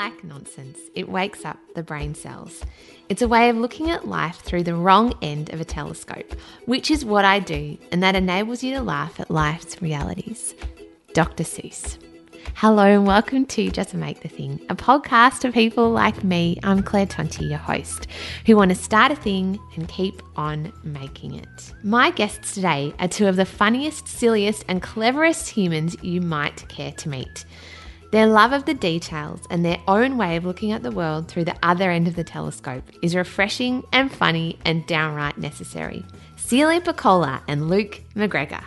Like nonsense. It wakes up the brain cells. It's a way of looking at life through the wrong end of a telescope, which is what I do, and that enables you to laugh at life's realities. Dr. Seuss. Hello and welcome to Just Make the Thing, a podcast of people like me. I'm Claire Tonti, your host, who want to start a thing and keep on making it. My guests today are two of the funniest, silliest, and cleverest humans you might care to meet. Their love of the details and their own way of looking at the world through the other end of the telescope is refreshing and funny and downright necessary. Celia Pacquola and Luke McGregor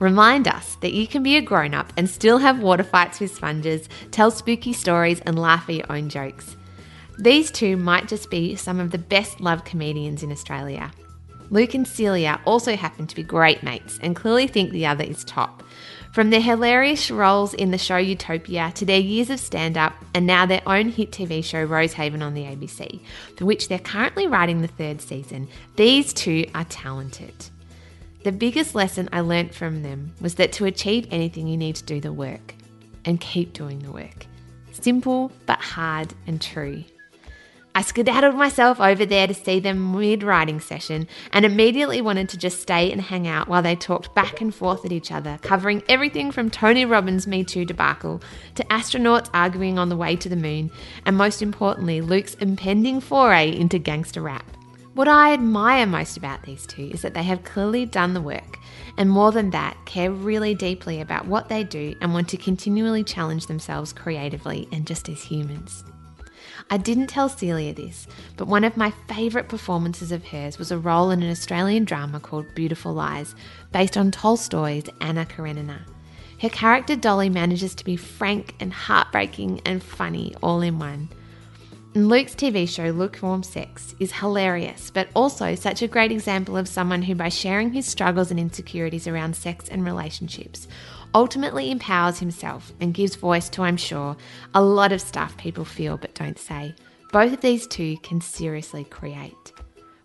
remind us that you can be a grown up and still have water fights with sponges, tell spooky stories, and laugh at your own jokes. These two might just be some of the best loved comedians in Australia. Luke and Celia also happen to be great mates and clearly think the other is top. From their hilarious roles in the show Utopia to their years of stand up and now their own hit TV show Rosehaven on the ABC, for which they're currently writing the third season, these two are talented. The biggest lesson I learnt from them was that to achieve anything, you need to do the work and keep doing the work. Simple but hard and true. I skedaddled myself over there to see them mid writing session and immediately wanted to just stay and hang out while they talked back and forth at each other, covering everything from Tony Robbins' Me Too debacle to astronauts arguing on the way to the moon, and most importantly, Luke's impending foray into gangster rap. What I admire most about these two is that they have clearly done the work, and more than that, care really deeply about what they do and want to continually challenge themselves creatively and just as humans. I didn't tell Celia this, but one of my favourite performances of hers was a role in an Australian drama called Beautiful Lies, based on Tolstoy's Anna Karenina. Her character Dolly manages to be frank and heartbreaking and funny all in one. And Luke's TV show Lukewarm Sex is hilarious, but also such a great example of someone who, by sharing his struggles and insecurities around sex and relationships, ultimately empowers himself and gives voice to, I'm sure, a lot of stuff people feel but don't say. Both of these two can seriously create.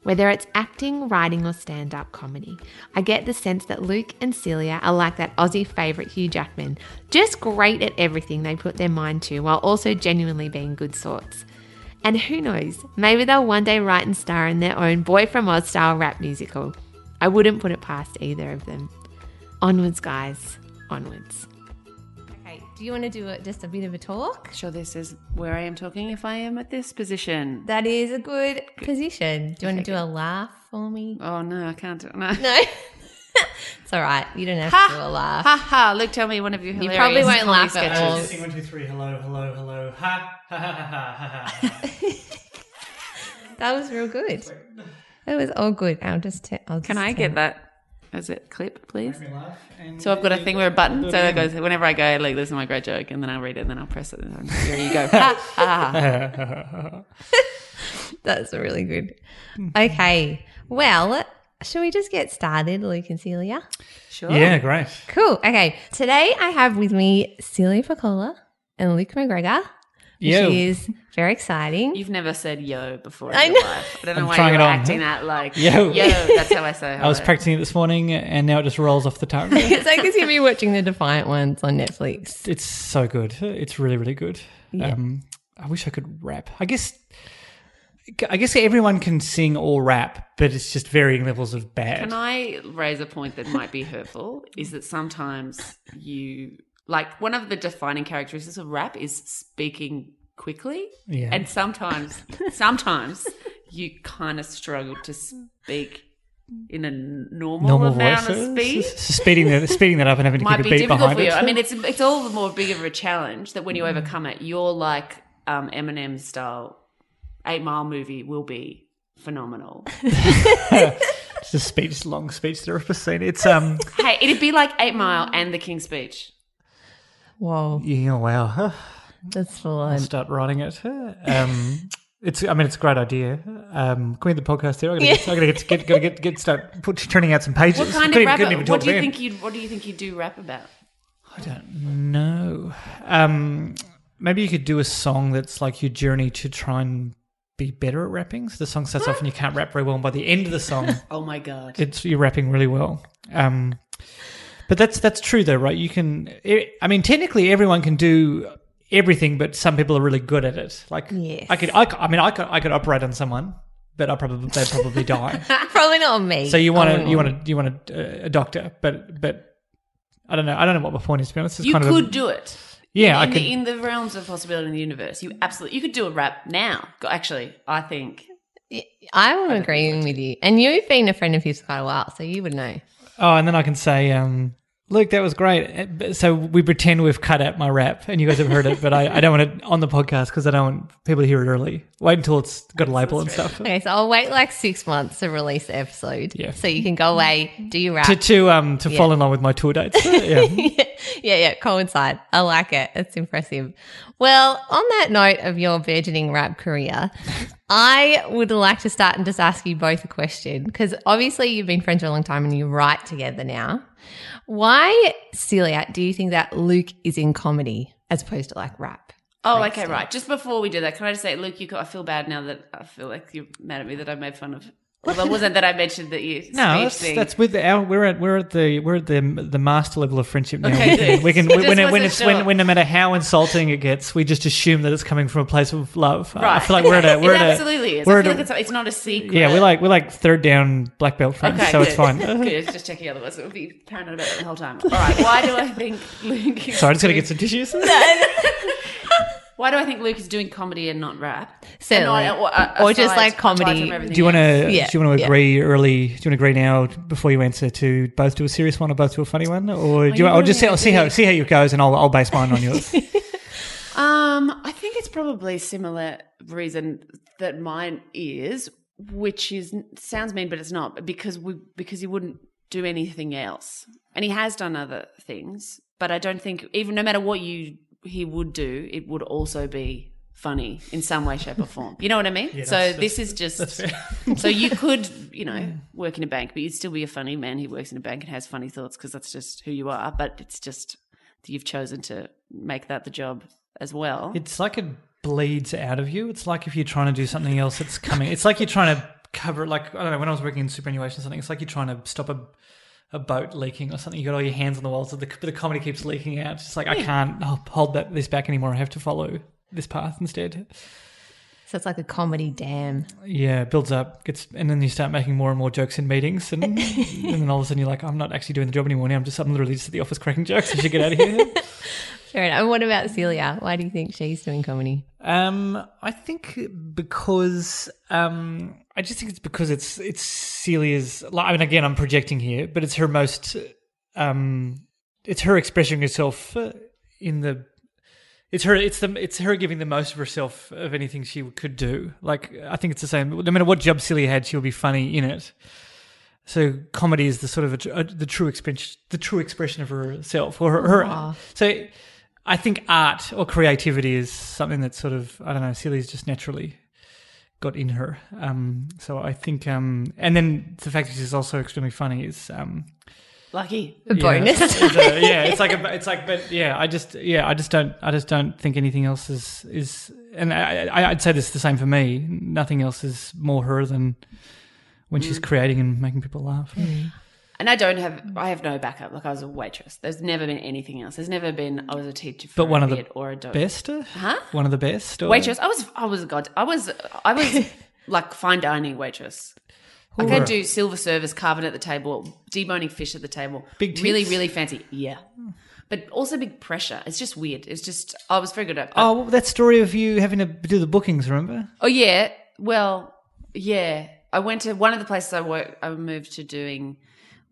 Whether it's acting, writing, or stand up comedy, I get the sense that Luke and Celia are like that Aussie favourite Hugh Jackman, just great at everything they put their mind to while also genuinely being good sorts. And who knows, maybe they'll one day write and star in their own Boy from Oz style rap musical. I wouldn't put it past either of them. Onwards, guys, onwards. Okay, do you want to do a, just a bit of a talk? Sure, this is where I am talking if I am at this position. That is a good position. Do you want to do a laugh for me? Oh, no, I can't do it. No. No. it's all right. You don't have to do a laugh. Ha ha! Luke, tell me one of your You hilarious You probably won't comedy laugh at all. sketches. One, two, three. Hello, hello, hello. Ha ha ha ha ha ha. ha. That was real good. That was all good. I'll just. T- I'll Can just I tell- get that as it clip, please? Make me laugh. And So I've got a thing with a button. So that goes whenever I go, like, this is my great joke, and then I'll read it, and then I'll press it, and here you go. Ha ha ha. That's really good. Okay. Well, shall we just get started, Luke and Celia? Sure. Yeah, great. Cool. Okay. Today I have with me Celia Pacquola and Luke McGregor, which Yo. is very exciting. You've never said yo before in I your know. life. I don't know I'm why trying you're it on, acting huh? that like Yo. yo. That's how I say. I was practicing it this morning, and now it just rolls off the tongue. it's like as if you're watching the Defiant ones on Netflix. it's so good. It's really, really good. Um, I wish I could rap. I guess. I guess everyone can sing or rap, but it's just varying levels of bad. Can I raise a point that might be hurtful? Is that sometimes you like one of the defining characteristics of rap is speaking quickly. Yeah. And sometimes, sometimes you kind of struggle to speak in a normal, Normal amount voice. of speed. speeding that, speeding that up and having to Might keep a be beat behind it. I mean, it's it's all the more big of a challenge that when you overcome it, you're like um, Eminem style. Eight Mile movie will be phenomenal. It's a speech, long speech therapist scene. It's um, hey, it'd be like Eight Mile and The King's Speech. Whoa, yeah, wow. that's full I'll start writing it. Um, it's. I mean, it's a great idea. Um, can we end the podcast here? I gotta get. I gotta get. get, gotta get, get start put, turning out some pages. What kind Couldn't- of rap? couldn't even What talk do you then. think you What do you think you do rap about? I don't know. Um, maybe you could do a song that's like your journey to try and be better at rapping. So the song starts off and you can't rap very well, and by the end of the song, Oh my god! it's you're rapping really well. Um, but that's that's true though, right? You can. i I mean, technically, everyone can do everything, but some people are really good at it. Like, Yes. I could. I, I mean, I could. I could operate on someone, but I probably they'd probably die. Probably not on me. So you want to you oh. want to you want a, uh, a doctor, but but I don't know. I don't know what my point is. To be honest, it's You kind could of a, do it. yeah. I in, could. the, in the realms of possibility in the universe, you absolutely you could do a rap now. Actually, I think I'm agreeing with you. And you've been a friend of his for quite a while, so you would know. Oh, and then I can say, um, look, that was great. Uh, So we pretend we've cut out my rap, and you guys have heard it, but I, I don't want it on the podcast because I don't want people to hear it early. Wait until it's got a label and stuff. Okay, so I'll wait like six months to release the episode. Yeah. So you can go away, do your rap. To to um to fall in line with my tour dates. yeah. yeah, yeah, coincide. I like it. It's impressive. Well, on that note of your burgeoning rap career, I would like to start and just ask you both a question because obviously you've been friends for a long time and you write together now. Why, Celia, do you think that Luke is in comedy as opposed to like rap? Oh, okay, right. Just before we do that, can I just say, Luke, you, I feel bad now that I feel like you're mad at me that I made fun of. Well, it wasn't that I mentioned that you No, that's, thing. that's with our we're at we're at the we're at the the master level of friendship now. Okay, we can, we can when, it, when it's sure. when, when no matter how insulting it gets, we just assume that it's coming from a place of love. Right. I feel like we're at a we're it at a, absolutely is. we're I at feel a- it's, it's not a secret. yeah, we're like we're like third down black belt friends, Okay, so good. it's fine. good. It's just checking. Otherwise, it would be paranoid about it the whole time. All right. Why do I think Luke? Sorry, I just got to get some tissues. Why do I think Luke is doing comedy and not rap? Certainly. And not- uh, Or just like comedy. Do you want to? Yeah, do you want to yeah. agree early? Do you want to agree now before you answer to both do a serious one or both do a funny one, or do you? you I'll just see, I'll see how see how it goes, and I'll I'll base mine on yours. Um, I think it's probably similar reason that mine is, which is sounds mean, but it's not because we because he wouldn't do anything else, and he has done other things, but I don't think even no matter what you he would do, it would also be funny in some way, shape, or form. You know what I mean? so that's- this is just so you could, you know, work in a bank, but you'd still be a funny man who works in a bank and has funny thoughts because that's just who you are. But it's just that you've chosen to make that the job as well. It's like it bleeds out of you. It's like if you're trying to do something else, it's coming. It's like you're trying to cover. Like I don't know. When I was working in superannuation or something, it's like you're trying to stop a a boat leaking or something. You got all your hands on the walls, so the, the comedy keeps leaking out. It's just like I can't oh, hold that this back anymore. I have to follow this path instead. So it's like a comedy dam. Yeah, it builds up, gets, and then you start making more and more jokes in meetings, and, and then all of a sudden you're like, I'm not actually doing the job anymore. Now I'm just, I'm literally just at the office cracking jokes. I should get out of here. Fair enough. And what about Celia? Why do you think she's doing comedy? Um, I think because um, I just think it's because it's it's Celia's. I mean, again, I'm projecting here, but it's her most. Um, it's her expressing herself uh, in the. It's her. It's the. It's her giving the most of herself of anything she could do. Like I think it's the same. No matter what job Celia had, she'll be funny in it. So comedy is the sort of a, a, the true expression, the true expression of herself, or her. her so I think art or creativity is something that sort of I don't know. Celia's just naturally got in her. Um, so I think, um, and then the fact that she's also extremely funny is um, Lucky. A yeah, bonus. it's a- yeah, it's like a, it's like, but yeah, I just yeah, I just don't, I just don't think anything else is is, and I, I I'd say this is the same for me. Nothing else is more her than when she's creating and making people laugh. And I don't have, I have no backup. Like I was a waitress. There's never been anything else. There's never been, I was a teacher for But one a of the or a. Best, Huh? one of the best. Or? Waitress. I was, I was a god. I was, I was like fine dining waitress. I could do silver service, carving at the table, deboning fish at the table. Big really, really fancy. Yeah. but also big pressure. It's just weird. It's just I was very good at. Oh, well, that story of you having to do the bookings, remember? Oh yeah. Well, yeah. I went to one of the places I work. I moved to doing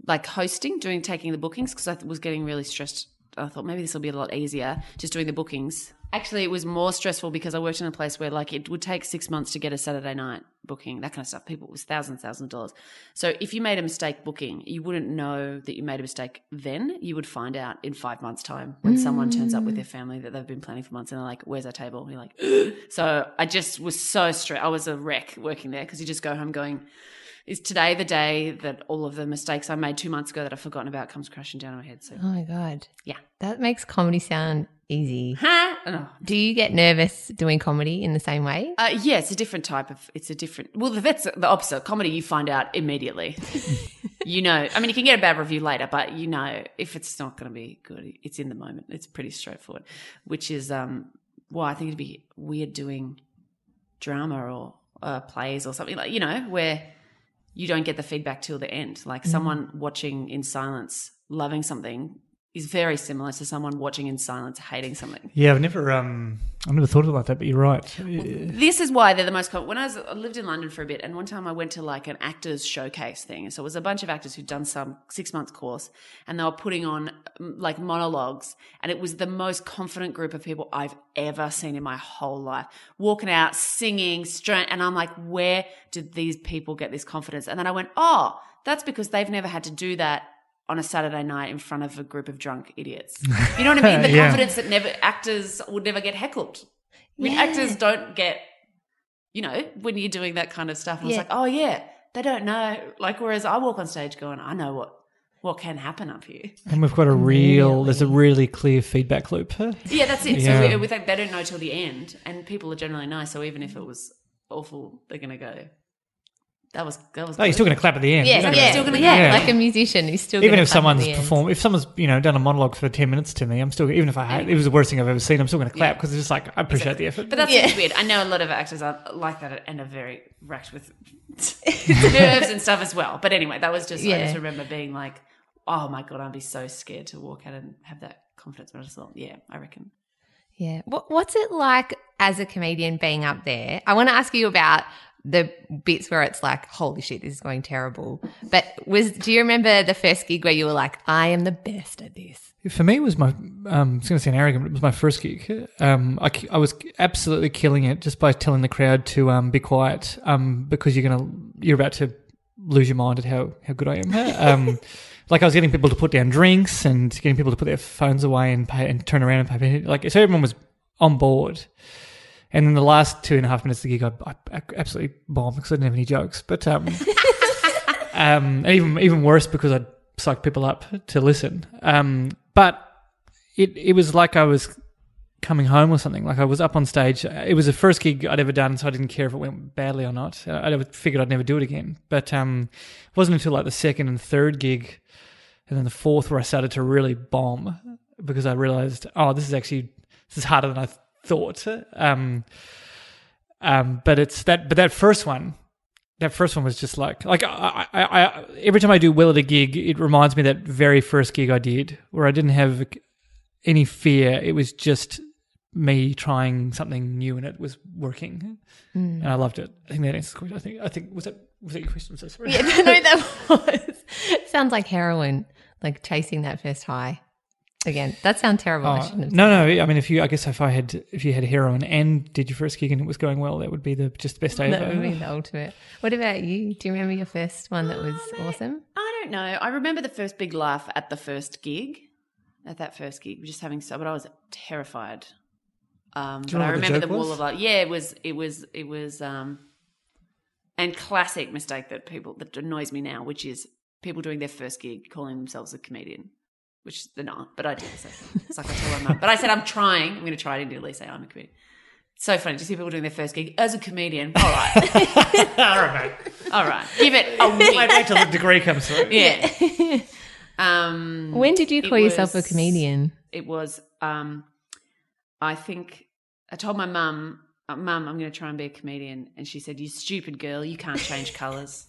like hosting, doing taking the bookings because I was getting really stressed. I thought maybe this will be a lot easier just doing the bookings. Actually, it was more stressful because I worked in a place where like it would take six months to get a Saturday night booking, that kind of stuff. People it was thousands, thousands of dollars. So if you made a mistake booking, you wouldn't know that you made a mistake then. You would find out in five months' time when someone turns up with their family that they've been planning for months and they're like, "Where's our table?" And you're like, so I just was so stressed. I was a wreck working there because you just go home going, "Is today the day that all of the mistakes I made two months ago that I've forgotten about comes crashing down on my head?" So Oh my god. Yeah. That makes comedy sound easy. ha. Oh. Do you get nervous doing comedy in the same way? Uh, yeah, it's a different type of. It's a different. Well, that's the opposite. Comedy, you find out immediately. you know, I mean, you can get a bad review later, but you know if it's not going to be good, it's in the moment. It's pretty straightforward. Which is um, why I think it'd be weird doing drama or uh, plays or something like you know where you don't get the feedback till the end. Like mm. someone watching in silence, loving something, is very similar to someone watching in silence, hating something. Yeah, I've never, um, I've never thought of it like that. But you're right. This is why they're the most common. When I was I lived in London for a bit, and one time I went to like an actors showcase thing. So it was a bunch of actors who'd done some six months course, and they were putting on um, like monologues, and it was the most confident group of people I've ever seen in my whole life. Walking out, singing, straight, and I'm like, where did these people get this confidence? And then I went, oh, that's because they've never had to do that on a Saturday night in front of a group of drunk idiots. You know what I mean? The Yeah. confidence that never actors would never get heckled. I mean, actors don't get, you know, when you're doing that kind of stuff. And Yeah. it's like, oh yeah, they don't know. Like, whereas I walk on stage going, I know what what can happen up here. And we've got a real, there's a really clear feedback loop. huh? Yeah, that's it. Yeah. So we, with that, they don't know till the end, and people are generally nice. So even if it was awful, they're gonna go. That was that was. Oh, you're still going to clap at the end. Yeah, You're yeah, still gonna yeah, get like a musician He's still even gonna if clap at someone's the end. performed, if someone's you know done a monologue for ten minutes to me, I'm still even if I hate it was the worst thing I've ever seen, I'm still going to clap because it's just like I appreciate the effort. But that's Yeah. weird. I know a lot of actors are like that and are very racked with nerves and stuff as well. But anyway, that was just I just remember being like, oh my god, I'd be so scared to walk out and have that confidence. But I just thought, yeah, I reckon. Yeah. What, what's it like as a comedian being up there? I want to ask you about the bits where it's like, holy shit, this is going terrible. But was do you remember the first gig where you were like, I am the best at this? For me, it was my, um, I was going to say arrogant, but it was my first gig. Um, I, I was absolutely killing it just by telling the crowd to um, be quiet um, because you're to, you're about to lose your mind at how, how good I am. Um, like I was getting people to put down drinks and getting people to put their phones away and pay and turn around and pay. Like, so everyone was on board. And then the last two and a half minutes of the gig, I, I absolutely bombed because I didn't have any jokes. But um, um, even even worse because I'd psych people up to listen. Um, but it it was like I was coming home or something. Like I was up on stage. It was the first gig I'd ever done, so I didn't care if it went badly or not. I I figured I'd never do it again. But um, it wasn't until like the second and third gig, and then the fourth where I started to really bomb because I realized, oh, this is actually this is harder than I thought. Um, um, but it's that. But that first one, that first one was just like like I, I, I every time I do well at a gig, it reminds me of that very first gig I did where I didn't have any fear. It was just me trying something new and it was working, and I loved it. I think that answers the question. I think I think was that was that your question? I'm so sorry. Yeah, no, that was. Sounds like heroin, like chasing that first high. Again, that sounds terrible. I Oh, shouldn't have no, no. I mean, if you, I guess, if I had, if you had heroin and did your first gig and it was going well, that would be the just the best day That ever. would be the ultimate. What about you? Do you remember your first one that was awesome? I don't know. I remember the first big laugh at the first gig. At that first gig, just having so, but I was terrified. Um, you but I remember the remember the, wall was? of like, yeah, it was, it was, it was, um, and classic mistake that people that annoys me now, which is people doing their first gig calling themselves a comedian, which they're not, but I did. So it's like I told my mum, but I said I'm trying. I'm going to try to do at least say I'm a comedian. So funny to see people doing their first gig as a comedian. All right, All right, mate. all right, give it a Wait, week. wait till the degree comes through. Yeah. um, When did you it call yourself a comedian? It was, um, I think, I told my mum, uh, Mum, I'm going to try and be a comedian. And she said, You stupid girl, you can't change colours.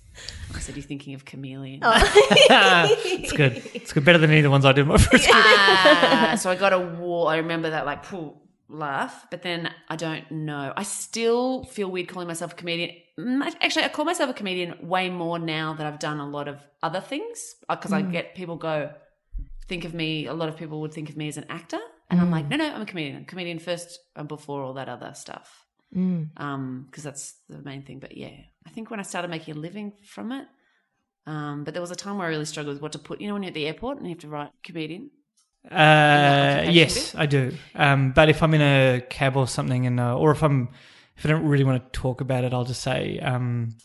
I said, you're thinking of chameleon. it's good. It's good. Better than any of the ones I did in my first career. Ah, so I got a wall. I remember that like pooh, laugh, but then I don't know. I still feel weird calling myself a comedian. Mm, Actually, I call myself a comedian way more now that I've done a lot of other things because I get people go think of me. A lot of people would think of me as an actor, and I'm like, no, no, I'm a comedian. I'm a comedian first and before all that other stuff. Um, because that's the main thing. But yeah, I think when I started making a living from it. Um, but there was a time where I really struggled with what to put. You know, when you're at the airport and you have to write comedian. Uh, yes, I do. Um, but if I'm in a cab or something, and uh, or if I'm if I don't really want to talk about it, I'll just say um,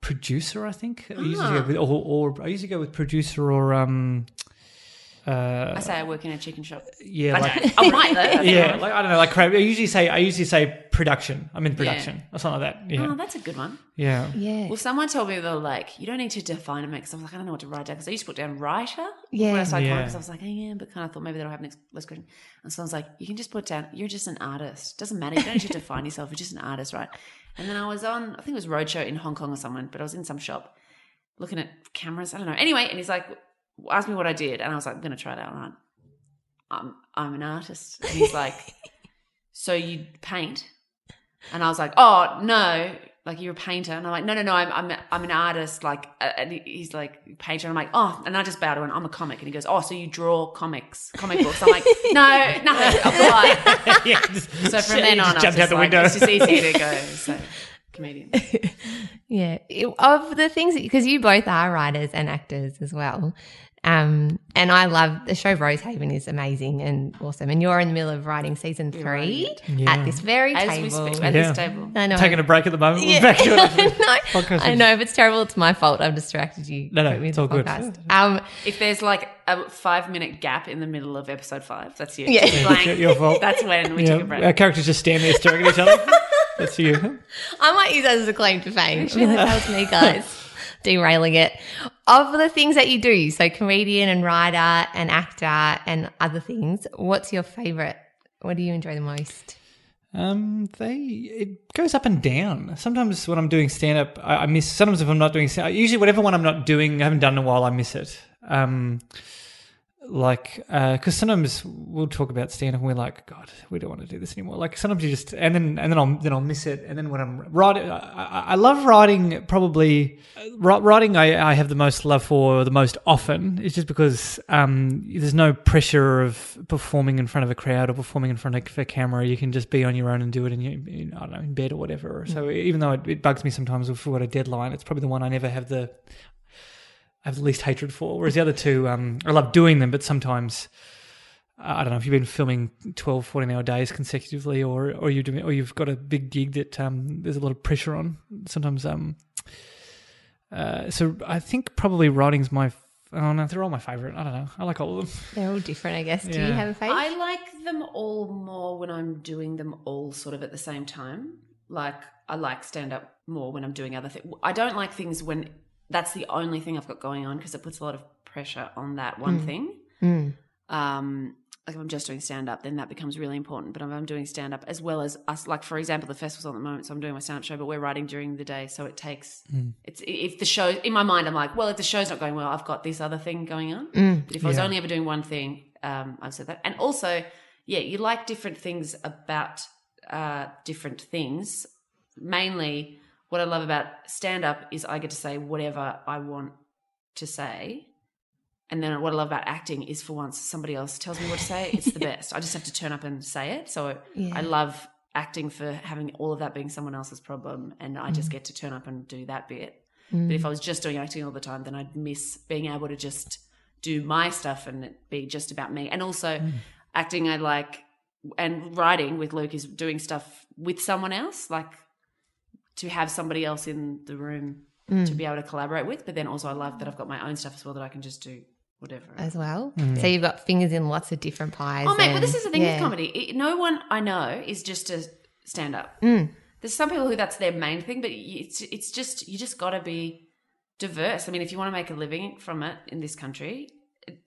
producer. I think I usually Ah. go with, or, or I usually go with producer or um, uh, I say I work in a chicken shop. yeah, I, like don't. I might though. I think I yeah, like I don't know, like crap. I usually say I usually say production. I'm in production or something like that. Yeah, Oh, that's a good one. yeah. Yeah. Well, someone told me they were like, you don't need to define it because I was like, I don't know what to write down because I used to put down writer. Yeah. When I started Yeah. because I was like, oh, yeah, but kind of thought maybe that'll have next less question. And someone's like, you can just put down, you're just an artist. Doesn't matter. You don't need to define yourself. You're just an artist, right? And then I was on, I think it was Roadshow in Hong Kong or someone, but I was in some shop looking at cameras. I don't know. Anyway, and he's like, asked me what I did, and I was like, I'm going to try it out. Right? I'm I'm an artist. And he's like, so you paint? And I was like, oh no, like you're a painter. And I'm like, no, no, no, I'm I'm I'm an artist. Like, uh, and he's like painter. And I'm like, oh, and I just bowed to him. I'm a comic. And he goes, oh, so you draw comics, comic books? I'm like, no, no, I'm polite. yeah just, So from then on, I was jumped out just the like, window. it's just easy to go. So comedian. Yeah. It- Of the things, because you both are writers and actors as well. Um, and I love the show Rosehaven is amazing and awesome. And you're in the middle of writing season three writing Yeah. at this very As we table. speak, at Yeah. this table. I know. Taking a break at the moment. We're Yeah. back to no, I know if it's terrible, it's my fault. I've distracted you. No, no, it's the all good. podcast. Um, If there's like a five minute gap in the middle of episode five, that's you. Yeah. Just blank. Your- your fault. That's when we Yeah, took a break. our characters just stand there staring at each other. That's you. I might use that as a claim to fame. Be like, that was me, guys. Derailing it. Of the things that you do, so comedian and writer and actor and other things, what's your favorite? What do you enjoy the most? Um, they it goes up and down. Sometimes when I'm doing stand up, I, I miss. Sometimes if I'm not doing stand, usually whatever one I'm not doing, I haven't done in a while, I miss it. Um, like because sometimes we'll talk about stand up and we're like, God, we don't want to do this anymore. Like sometimes you just and then and then I'll then I'll miss it. And then when I'm writing, I, I, love writing. Probably uh, writing, I, I have the most love for the most often. It's just because um, there's no pressure of performing in front of a crowd or performing in front of a camera. You can just be on your own and do it in, your, in I don't know in bed or whatever. So even though it, it bugs me sometimes if we've got a deadline, it's probably the one I never have the I have the least hatred for. Whereas the other two, um, I love doing them, but sometimes I don't know if you've been filming 12, 14 hour days consecutively, or or you doing, or you've got a big gig that um, there's a lot of pressure on. Sometimes, um, uh, so I think probably writing's my. f- Oh no, they're all my favorite. I don't know. I like all of them. They're all different, I guess. Do you have a favorite? I like them all more when I'm doing them all sort of at the same time. Like I like stand up more when I'm doing other things. I don't like things when that's the only thing I've got going on because it puts a lot of pressure on that one thing. Mm. Um, like if I'm just doing stand up, then that becomes really important. But if I'm doing stand up as well as us, like for example, the festival's on at the moment, so I'm doing my stand up show, but we're writing during the day, so it takes. It's if the show in my mind, I'm like, well, if the show's not going well, I've got this other thing going on. Mm. But if I was only ever doing one thing, um, I've said that. And also, yeah, you like different things about uh, different things. Mainly, what I love about stand up is I get to say whatever I want to say. And then what I love about acting is for once somebody else tells me what to say. It's the best. I just have to turn up and say it. So Yeah. I love acting for having all of that being someone else's problem. And I just mm. get to turn up and do that bit. But if I mm. was just doing acting all the time, then I'd miss being able to just do my stuff and it be just about me. And also, mm. acting, I like, and writing with Luke is doing stuff with someone else, like to have somebody else in the room to be able to collaborate with. But then also, I love that I've got my own stuff as well that I can just do whatever. As well. So you've got fingers in lots of different pies. Oh, mate, but and- this is the thing yeah. with comedy. It, no one I know is just a stand up. Mm. There's some people who that's their main thing, but it's it's just you just got to be diverse. I mean, if you want to make a living from it in this country,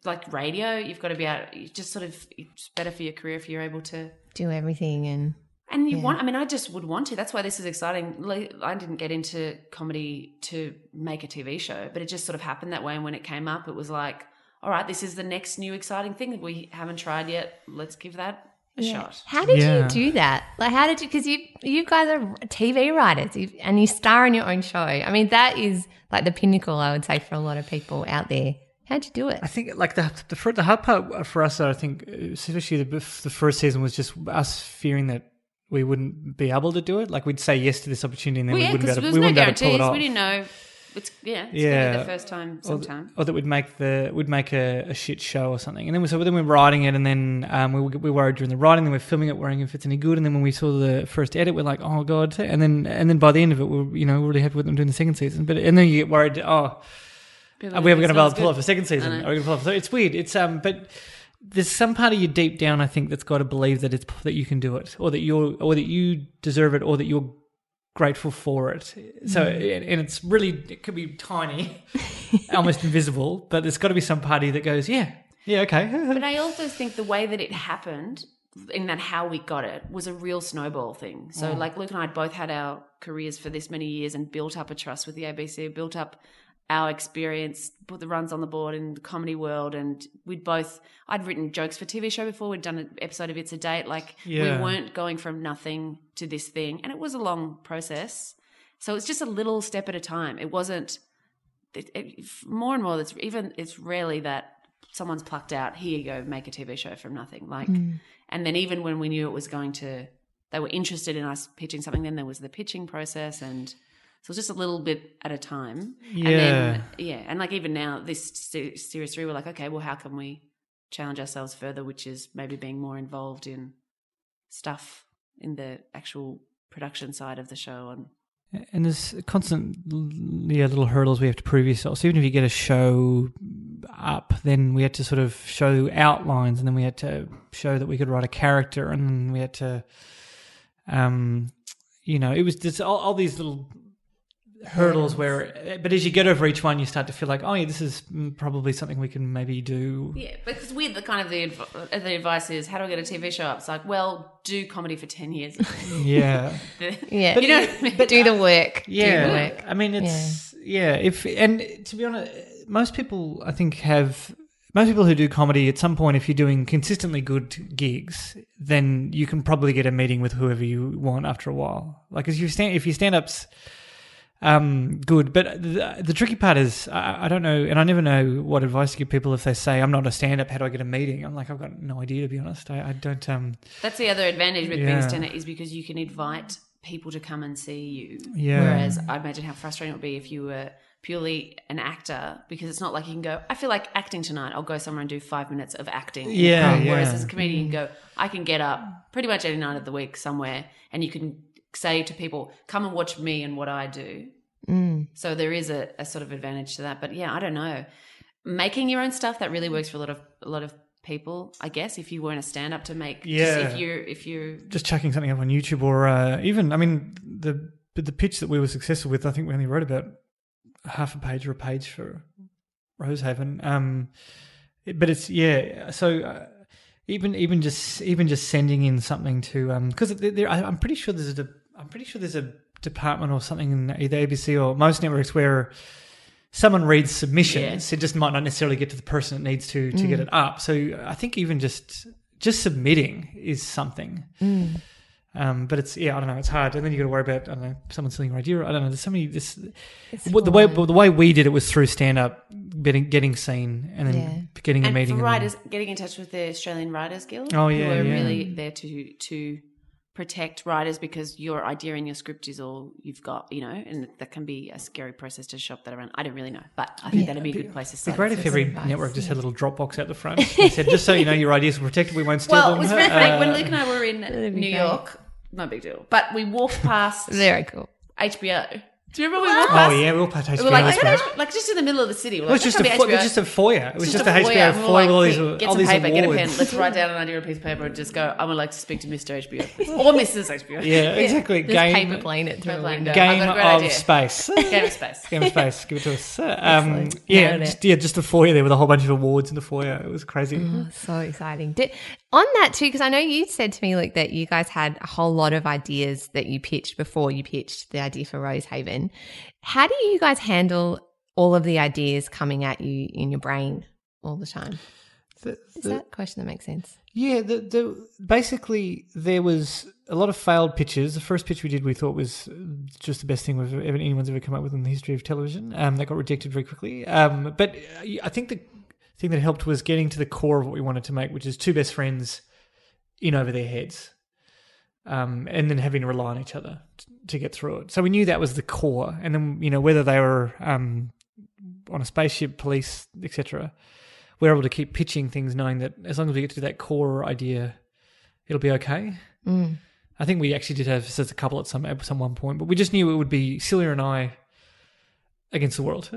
like radio, you've got to be out. You just sort of it's better for your career if you're able to Do everything and And you Yeah. want, I mean, I just would want to. That's why this is exciting. Like, I didn't get into comedy to make a TV show, but it just sort of happened that way. And when it came up, it was like, all right, this is the next new exciting thing that we haven't tried yet. Let's give that a shot. How did Yeah. you do that? Like, how did you? Because you you guys are TV writers you and you star in your own show. I mean, that is like the pinnacle, I would say, for a lot of people out there. How'd you do it? I think like the the, fir- the hard part for us, I think, especially the, the first season was just us fearing that we wouldn't be able to do it. Like we'd say yes to this opportunity, and then Well, yeah, we wouldn't be able, was we wouldn't be able to pull it off. We didn't know. It's yeah, it's Yeah. gonna be the first time, or, th- sometime. or that we'd make the we'd make a, a shit show or something, and then we so then we're writing it, and then um, we we worried during the writing, then we're filming it, worrying if it's any good, and then when we saw the first edit, we're like, oh god, and then and then by the end of it, we're you know we're really happy with them doing the second season, but and then you get worried, oh, People are we ever going to be able to pull off a second season? Are we going to pull off? So it's weird. It's um, but there's some part of you deep down, I think, that's got to believe that it's that you can do it, or that you're, or that you deserve it, or that you're grateful for it. So, Mm. and it's really it could be tiny, almost invisible, but there's got to be some party that goes, yeah, yeah, okay, But I also think the way that it happened, in that how we got it, was a real snowball thing. So, Mm. like Luke and I both had our careers for this many years and built up a trust with the ABC, built up our experience, put the runs on the board in the comedy world, and we'd both. I'd written jokes for TV show before. We'd done an episode of It's a Date. Like Yeah. we weren't going from nothing to this thing, and it was a long process. So it's just a little step at a time. It wasn't it, it, more and more. It's even it's rarely that someone's plucked out. Here you go, make a TV show from nothing. Like, hmm. and then even when we knew it was going to, they were interested in us pitching something. Then there was the pitching process, and so it was just a little bit at a time. And then, yeah, and like even now, this series three, we're like, okay, well, how can we challenge ourselves further? Which is maybe being more involved in stuff in the actual production side of the show and And there's constant yeah, little hurdles we have to prove yourself. So even if you get a show up, then we had to sort of show outlines, and then we had to show that we could write a character, and we had to, um, you know, it was just all, all these little hurdles where, but as you get over each one, you start to feel like, oh yeah, this is probably something we can maybe do. Yeah, because we're the kind of the adv- uh, the advice is how do I get a TV show up? It's like, well, do comedy for ten years. Yeah. Yeah, But you know, what I mean? do the work. do the Yeah, work. I mean it's yeah. If and to be honest, most people I think have most people who do comedy at some point, if you're doing consistently good gigs, then you can probably get a meeting with whoever you want after a while. Like if you stand if you stand ups. Um, good, but the, the tricky part is I, I don't know, and I never know what advice to give people if they say I'm not a stand-up. How do I get a meeting? I'm like I've got no idea to be honest. I, I don't. Um, That's the other advantage with being Yeah. a stand-up is because you can invite people to come and see you. Yeah. Whereas I imagine how frustrating it would be if you were purely an actor because it's not like you can go, I feel like acting tonight. I'll go somewhere and do five minutes of acting. and Yeah. Whereas as a comedian, you can go, I can get up pretty much any night of the week somewhere and you can say to people, come and watch me and what I do. Mm. So there is a, a sort of advantage to that. But yeah, I don't know. Making your own stuff that really works for a lot of a lot of people, I guess. If you weren't a stand up to make, Yeah. if you're if you're just chucking something up on YouTube or uh, even, I mean, the but the pitch that we were successful with, I think we only wrote about half a page or a page for Rosehaven. Um, but it's yeah. So uh, even even just even just sending in something to um because I'm pretty sure there's a I'm pretty sure there's a department or something in either ABC or most networks where someone reads submissions. It just might not necessarily get to the person it needs to to get it up. So I think even just just submitting is something. Um, but it's yeah, I don't know. It's hard, and then you got to worry about I don't know someone stealing your idea. I don't know. There's so many. This what, the way the way we did it was through stand up, getting getting seen, and then Yeah. getting a meeting. for and then- writers getting in touch with the Australian Writers Guild. Oh, yeah, who are yeah. really there to to protect writers because your idea and your script is all you've got, you know, and that can be a scary process to shop that around. I don't really know, but I think that'd be a good place to start. It'd be great if every advice, network just had a little Dropbox out the front. They said, just so you know, your ideas are protected. We won't steal well, them. it was very funny when Uh, Luke and I were in New great. York. No big deal, but we walked past Very cool. HBO. Do you remember we walked past? Oh yeah, we'll pay HBO. We were like, that's "Is right. that HBO?" like just in the middle of the city. We're It was just a, "That fo- can't HBO." just a foyer. It was just, a foyer, HBO we were foyer like, with all these, "Quick, get all some these paper, get a awards. pen. Let's write down an idea on a piece of paper and just go. I would like to speak to Mr. HBO please. or Mrs. HBO. Yeah, exactly. Just Game, paper plane it through a Paper plane. window. Game- game I've got a great of idea. space. Game of space. Game of space. Give it to us. Um, Excellent. yeah, Nailed it. just, yeah, just a foyer there with a whole bunch of awards in the foyer. It was crazy. Oh, so exciting. Did, On that too, because I know you said to me like that you guys had a whole lot of ideas that you pitched before you pitched the idea for Rosehaven. How do you guys handle all of the ideas coming at you in your brain all the time? The- Is that a question that makes sense? Yeah, the, the basically there was a lot of failed pitches. The first pitch we did, we thought was just the best thing we've ever anyone's ever come up with in the history of television. Um, that got rejected very quickly. Um, but uh, I think the thing that helped was getting to the core of what we wanted to make, which is two best friends in over their heads, um, and then having to rely on each other t- to get through it. So we knew that was the core, and then you know whether they were um, on a spaceship, police, etc we're able to keep pitching things knowing that as long as we get to that core idea, it'll be okay. Mm. I think we actually did have this as a couple at some at some one point, but we just knew it would be Celia and I against the world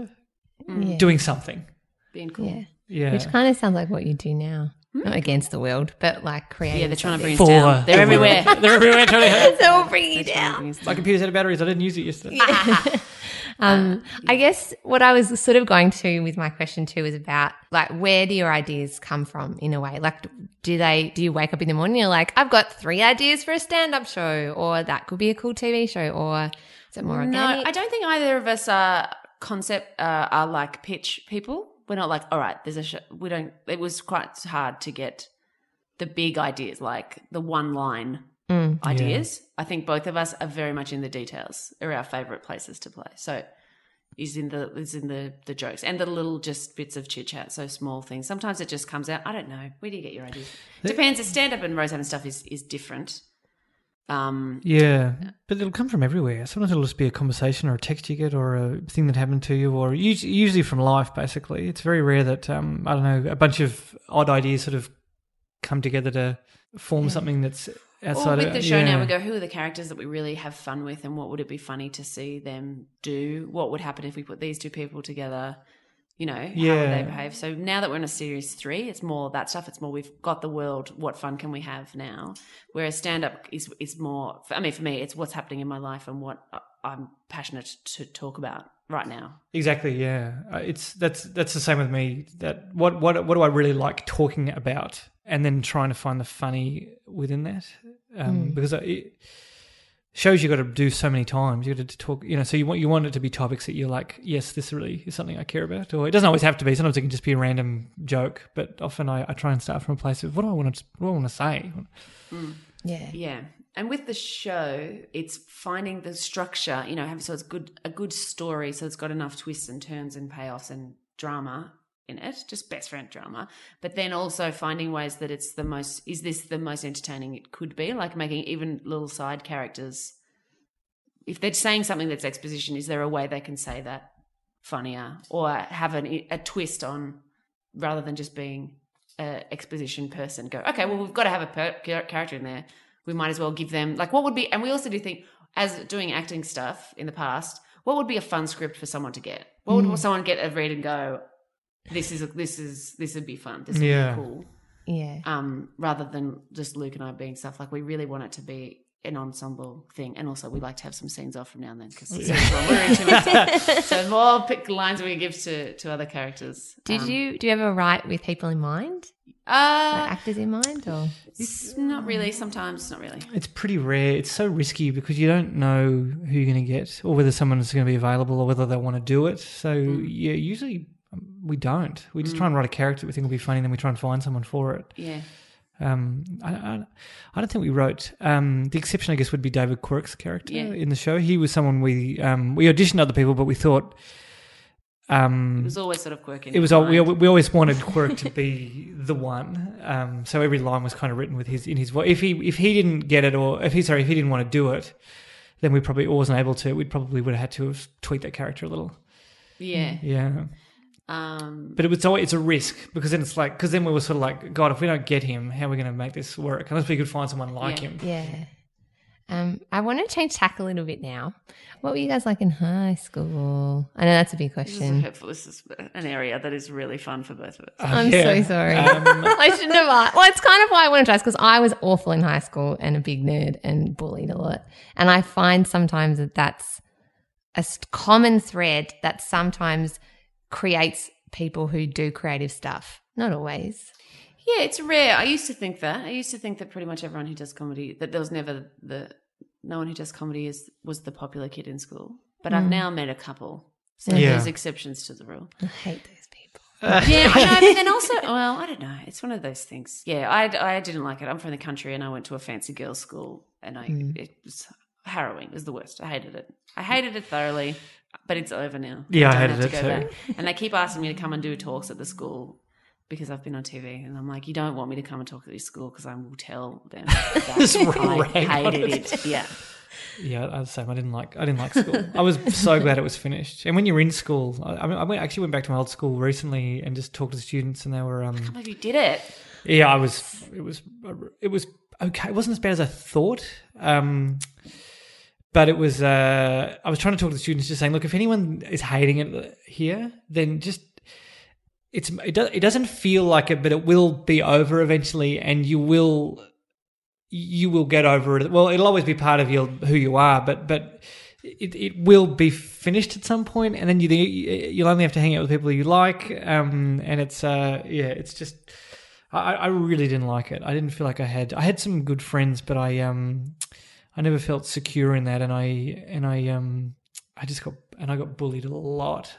Yeah. doing something. Being cool. yeah. Yeah, Which kind of sounds like what you do now. Not against the world, but like creating. Yeah, they're trying to bring us down. They're everywhere. They're everywhere. Trying to So we'll bring you They're trying to down. My computer's out of batteries. I didn't use it yesterday. Um, I guess what I was sort of going to with my question too is about like where do your ideas come from in a way? Like, do they do you wake up in the morning and you're like, I've got three ideas for a stand-up show, or that could be a cool TV show, or is it more No, organic? I don't think either of us are concept uh, are like pitch people. We're not like, all right, there's a show. We don't. It was quite hard to get the big ideas, like the one line Mm. ideas. I think both of us are very much in the details. Are our favorite places to play. So is in the is in the the jokes and the little just bits of chit chat. So small things. Sometimes it just comes out. I don't know. Where do you get your ideas? Depends. The stand up and Rosehaven stuff is is different. Um, Yeah, but it'll come from everywhere. Sometimes it'll just be a conversation or a text you get or a thing that happened to you, or usually, usually from life. Basically, it's very rare that um, I don't know a bunch of odd ideas sort of come together to form something that's outside with of the show now, we go, who are the characters that we really have fun with, and what would it be funny to see them do? What would happen if we put these two people together? You know, how would Yeah. they behave? So now that we're in a series three, it's more that stuff. It's more we've got the world. What fun can we have now? Whereas stand up is is more. I mean, for me, it's what's happening in my life and what I- I'm passionate to talk about right now. Exactly. Yeah. Uh, It's that's that's the same with me. That what what what do I really like talking about, and then trying to find the funny within that, um, because it shows you got to do so many times. You got to talk. You know, so you want you want it to be topics that you're like, yes, this really is something I care about. Or it doesn't always have to be. Sometimes it can just be a random joke. But often I, I try and start from a place of what do I want to what do I want to say. Mm. yeah. Yeah. And with the show, it's finding the structure, you know, have so it's good a good story, so it's got enough twists and turns and payoffs and drama in it, just best friend drama. But then also finding ways that it's the most is this the most entertaining it could be, like making even little side characters if they're saying something that's exposition, is there a way they can say that funnier or have an, a twist on rather than just being a exposition person? Go, okay, well, we've got to have a per- character in there. We might as well give them like what would be, and we also do think as doing acting stuff in the past, what would be a fun script for someone to get? What would hmm. someone get a read and go? This is this is this would be fun. This would Yeah. be cool. Yeah. Um, rather than just Luke and I being stuff like we really want it to be an ensemble thing, and also we like to have some scenes off from now and then because we're in too so more pick lines we give to to other characters. Did Um, you do you ever write with people in mind, Uh, like actors in mind, or it's not really. Sometimes not really. It's pretty rare. It's so risky because you don't know who you're going to get or whether someone's going to be available or whether they want to do it. So yeah, usually we don't. We just try and write a character that we think will be funny, and then we try and find someone for it. Yeah. Um, I, I, I don't think we wrote. Um, the exception, I guess, would be David Quirk's character Yeah. in the show. He was someone we um, we auditioned other people, but we thought um, It was always sort of quirky. it was we, we always wanted Quirk to be the one. Um, so every line was kind of written with his in his voice. If he if he didn't get it or if he sorry if he didn't want to do it, then we probably wasn't able to. We probably would have had to have tweaked that character a little. Yeah. Yeah, Um, but it was always it's a risk because then it's like because then we were sort of like God, if we don't get him, how are we going to make this work? Unless we could find someone like Yeah. him. yeah? Um, I want to change tack a little bit now. What were you guys like in high school? I know that's a big question. this, is, question. this is an area that is really fun for both of us. I'm Yeah. so sorry. Um, I shouldn't have asked. Well, it's kind of why I wanted to ask because I was awful in high school and a big nerd and bullied a lot. And I find sometimes that that's a common thread that sometimes creates people who do creative stuff. Not always. Yeah, it's rare. I used to think that. I used to think that pretty much everyone who does comedy that there was never the no one who does comedy is was the popular kid in school. But I've mm. now met a couple. So Yeah. there's exceptions to the rule. I hate those people. yeah, I know, but then also, well, I don't know. It's one of those things. Yeah, I, I didn't like it. I'm from the country, and I went to a fancy girls' school, and I mm. it was harrowing. It was the worst. I hated it. I hated it thoroughly. But it's over now. Yeah, I don't hated it go too. back. And they keep asking me to come and do talks at the school because I've been on TV, and I'm like, you don't want me to come and talk at this school because I will tell them that I hated it. it. Yeah. Yeah, I was the same. I didn't like. I didn't like school. I was so glad it was finished. And when you're in school, I, I, mean, I went, actually went back to my old school recently and just talked to the students, and they were, um, I can't believe you did it. yeah, I was. It was. It was okay. It wasn't as bad as I thought. Um, but it was. Uh, I was trying to talk to the students, just saying, look, if anyone is hating it here, then just. It's it, do, it doesn't feel like it, but it will be over eventually, and you will you will get over it. Well, it'll always be part of your who you are, but but it, it will be finished at some point, and then you you'll only have to hang out with people you like. Um, and it's uh yeah, it's just I, I really didn't like it. I didn't feel like I had I had some good friends, but I um I never felt secure in that, and I and I um I just got and I got bullied a lot.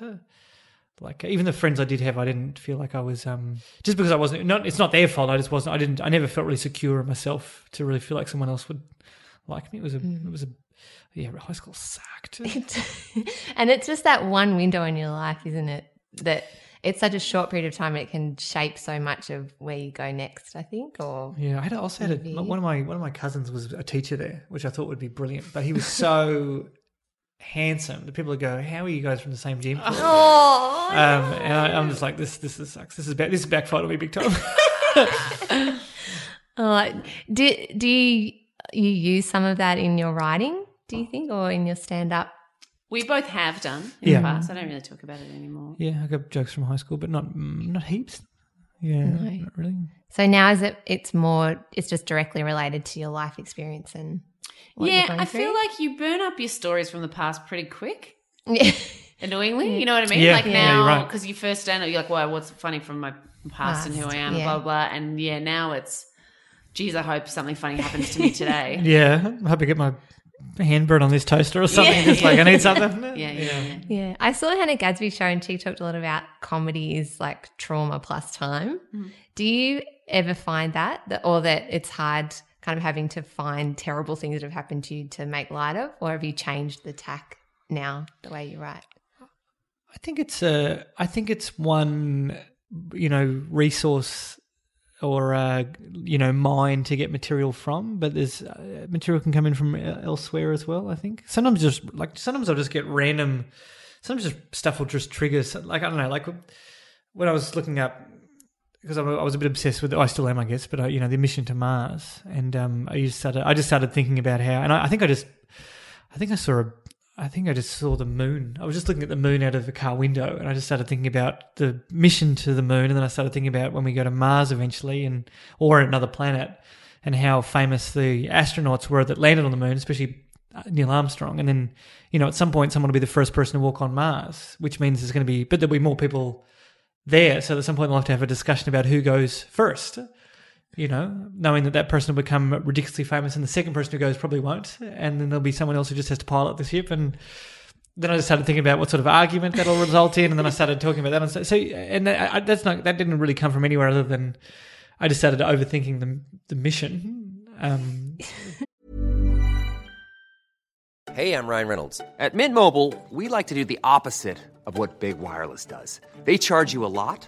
Like even the friends I did have, I didn't feel like I was um just because I wasn't. Not it's not their fault. I just wasn't. I didn't. I never felt really secure in myself to really feel like someone else would like me. It was a. It was a. Yeah, high school sucked. and it's just that one window in your life, isn't it? That it's such a short period of time, and it can shape so much of where you go next. I think, or Yeah, I had also had a, one of my one of my cousins was a teacher there, which I thought would be brilliant. But he was so handsome the people would go, "How are you guys from the same gym?" oh, Um, and I, I'm just like, "This this is sucks. This is bad. This is backfired on me big time." oh, do do you, you use some of that in your writing? Do you think, or in your stand up? We both have done in Yeah. the past. I don't really talk about it anymore. yeah, I got jokes from high school, but not mm, not heaps. Yeah, No. not really. So now is it? It's more. It's just directly related to your life experience and. What you're yeah, going I through? feel like you burn up your stories from the past pretty quick. Yeah. Annoyingly, you know what I mean? Yeah. like Yeah, you're now, right. because you first stand up, you're like, "Well, what's funny from my past, and who I am?" yeah. Blah blah blah. And yeah, now it's, geez, I hope something funny happens to me today. Yeah, I hope I get my hand burnt on this toaster or something. Just like I need something. yeah, yeah, yeah. Yeah, I saw Hannah Gadsby show and she talked a lot about comedy is like trauma plus time. Mm. Do you ever find that, that, or that it's hard kind of having to find terrible things that have happened to you to make light of, or have you changed the tack now the way you write? I think it's a. I think it's one, you know, resource or uh, you know mine to get material from. But there's uh, material can come in from uh, elsewhere as well. I think sometimes just like sometimes I'll just get random. Sometimes just stuff will just trigger. Like I don't know. Like when I was looking up because I was a bit obsessed with. I still am, I guess. But uh, you know, the mission to Mars, and um, I just started. I just started thinking about how, and I, I think I just. I think I saw a. I think I just saw the moon. I was just looking at the moon out of the car window, and I just started thinking about the mission to the moon, and then I started thinking about when we go to Mars eventually, and or another planet, and how famous the astronauts were that landed on the moon, especially uh, Neil Armstrong. And then, you know, at some point, someone will be the first person to walk on Mars, which means there's going to be, but there'll be more people there. So at some point, we'll have to have a discussion about who goes first you know, knowing that that person will become ridiculously famous and the second person who goes probably won't. And then there'll be someone else who just has to pilot the ship. And then I just started thinking about what sort of argument that'll result in. And then I started talking about that. And so, so and that, I, that's not, that didn't really come from anywhere other than I just started overthinking the, the mission. Um, Hey, I'm Ryan Reynolds. At Mint Mobile, we like to do the opposite of what Big Wireless does. They charge you a lot,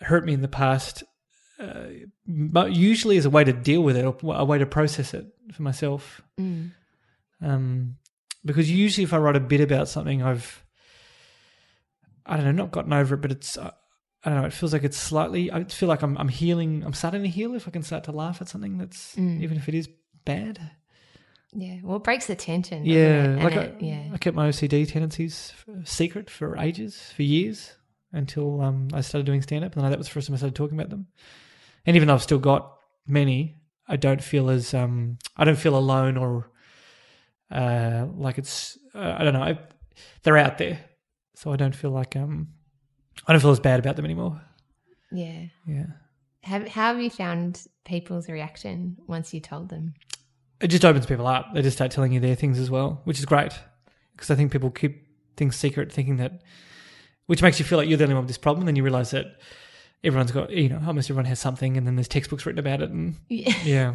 hurt me in the past, uh, but usually as a way to deal with it or a way to process it for myself. Um, because usually if I write a bit about something, I've, I don't know, not gotten over it, but it's, uh, I don't know. It feels like it's slightly. I feel like I'm I'm healing. I'm starting to heal if I can start to laugh at something that's Mm. even if it is bad. Yeah. Well, it breaks the tension. Yeah? Like it- I, yeah. I kept my OCD tendencies secret for ages, for years, until um, I started doing stand up, and that was the first time I started talking about them. And even though I've still got many, I don't feel as um, I don't feel alone or uh, like it's uh, I don't know. I, they're out there, so I don't feel like um, I don't feel as bad about them anymore. Yeah. Yeah. Have, how have you found people's reaction once you told them? it just opens people up. They just start telling you their things as well, which is great because I think people keep things secret, thinking that, which makes you feel like you're the only one with this problem. And then you realize that everyone's got, you know, almost everyone has something, and then there's textbooks written about it, and Yeah. yeah.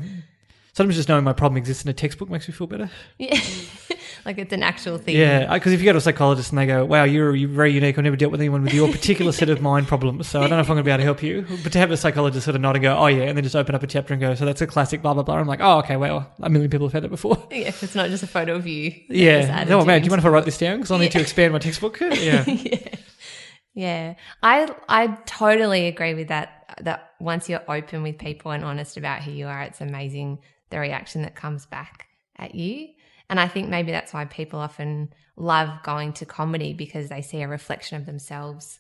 Sometimes just knowing my problem exists in a textbook makes me feel better. Yeah. like it's an actual thing. Yeah, because if you go to a psychologist and they go, "Wow, you're, you're very unique. I've never dealt with anyone with your particular set of mind problems, so I don't know if I'm going to be able to help you." But to have a psychologist sort of nod and go, "Oh yeah," and then just open up a chapter and go, "So that's a classic blah blah blah." I'm like, "Oh okay, well, a million people have had that before." Yeah, it's not just a photo of you. Yeah. Oh man, do you mind if I write this down? Because I'll need to expand my textbook. Yeah. yeah. Yeah. I I totally agree with that that once you're open with people and honest about who you are, it's amazing the reaction that comes back at you. And I think maybe that's why people often love going to comedy because they see a reflection of themselves,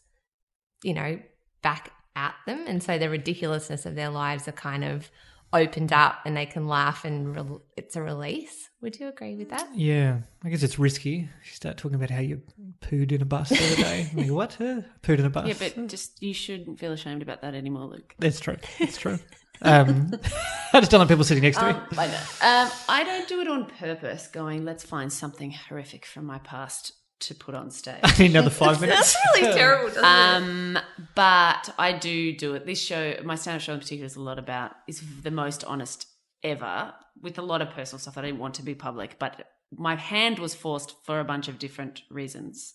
you know, back at them. And so the ridiculousness of their lives are kind of opened up and they can laugh and rel it's a release. Would you agree with that? Yeah. I guess it's risky. You start talking about how you pooed in a bus the other day. I'm like, what? Huh? Pooed in a bus? Yeah, but just you shouldn't feel ashamed about that anymore, Luke. That's true. That's true. Um, I just don't like people sitting next to me. Um, I know. Um, I don't do it on purpose. Going, let's find something horrific from my past to put on stage. I need another five minutes. That's really terrible, doesn't Um, but I do do it. This show, my stand-up show in particular, is a lot about is the most honest ever, with a lot of personal stuff I didn't want to be public. But my hand was forced for a bunch of different reasons,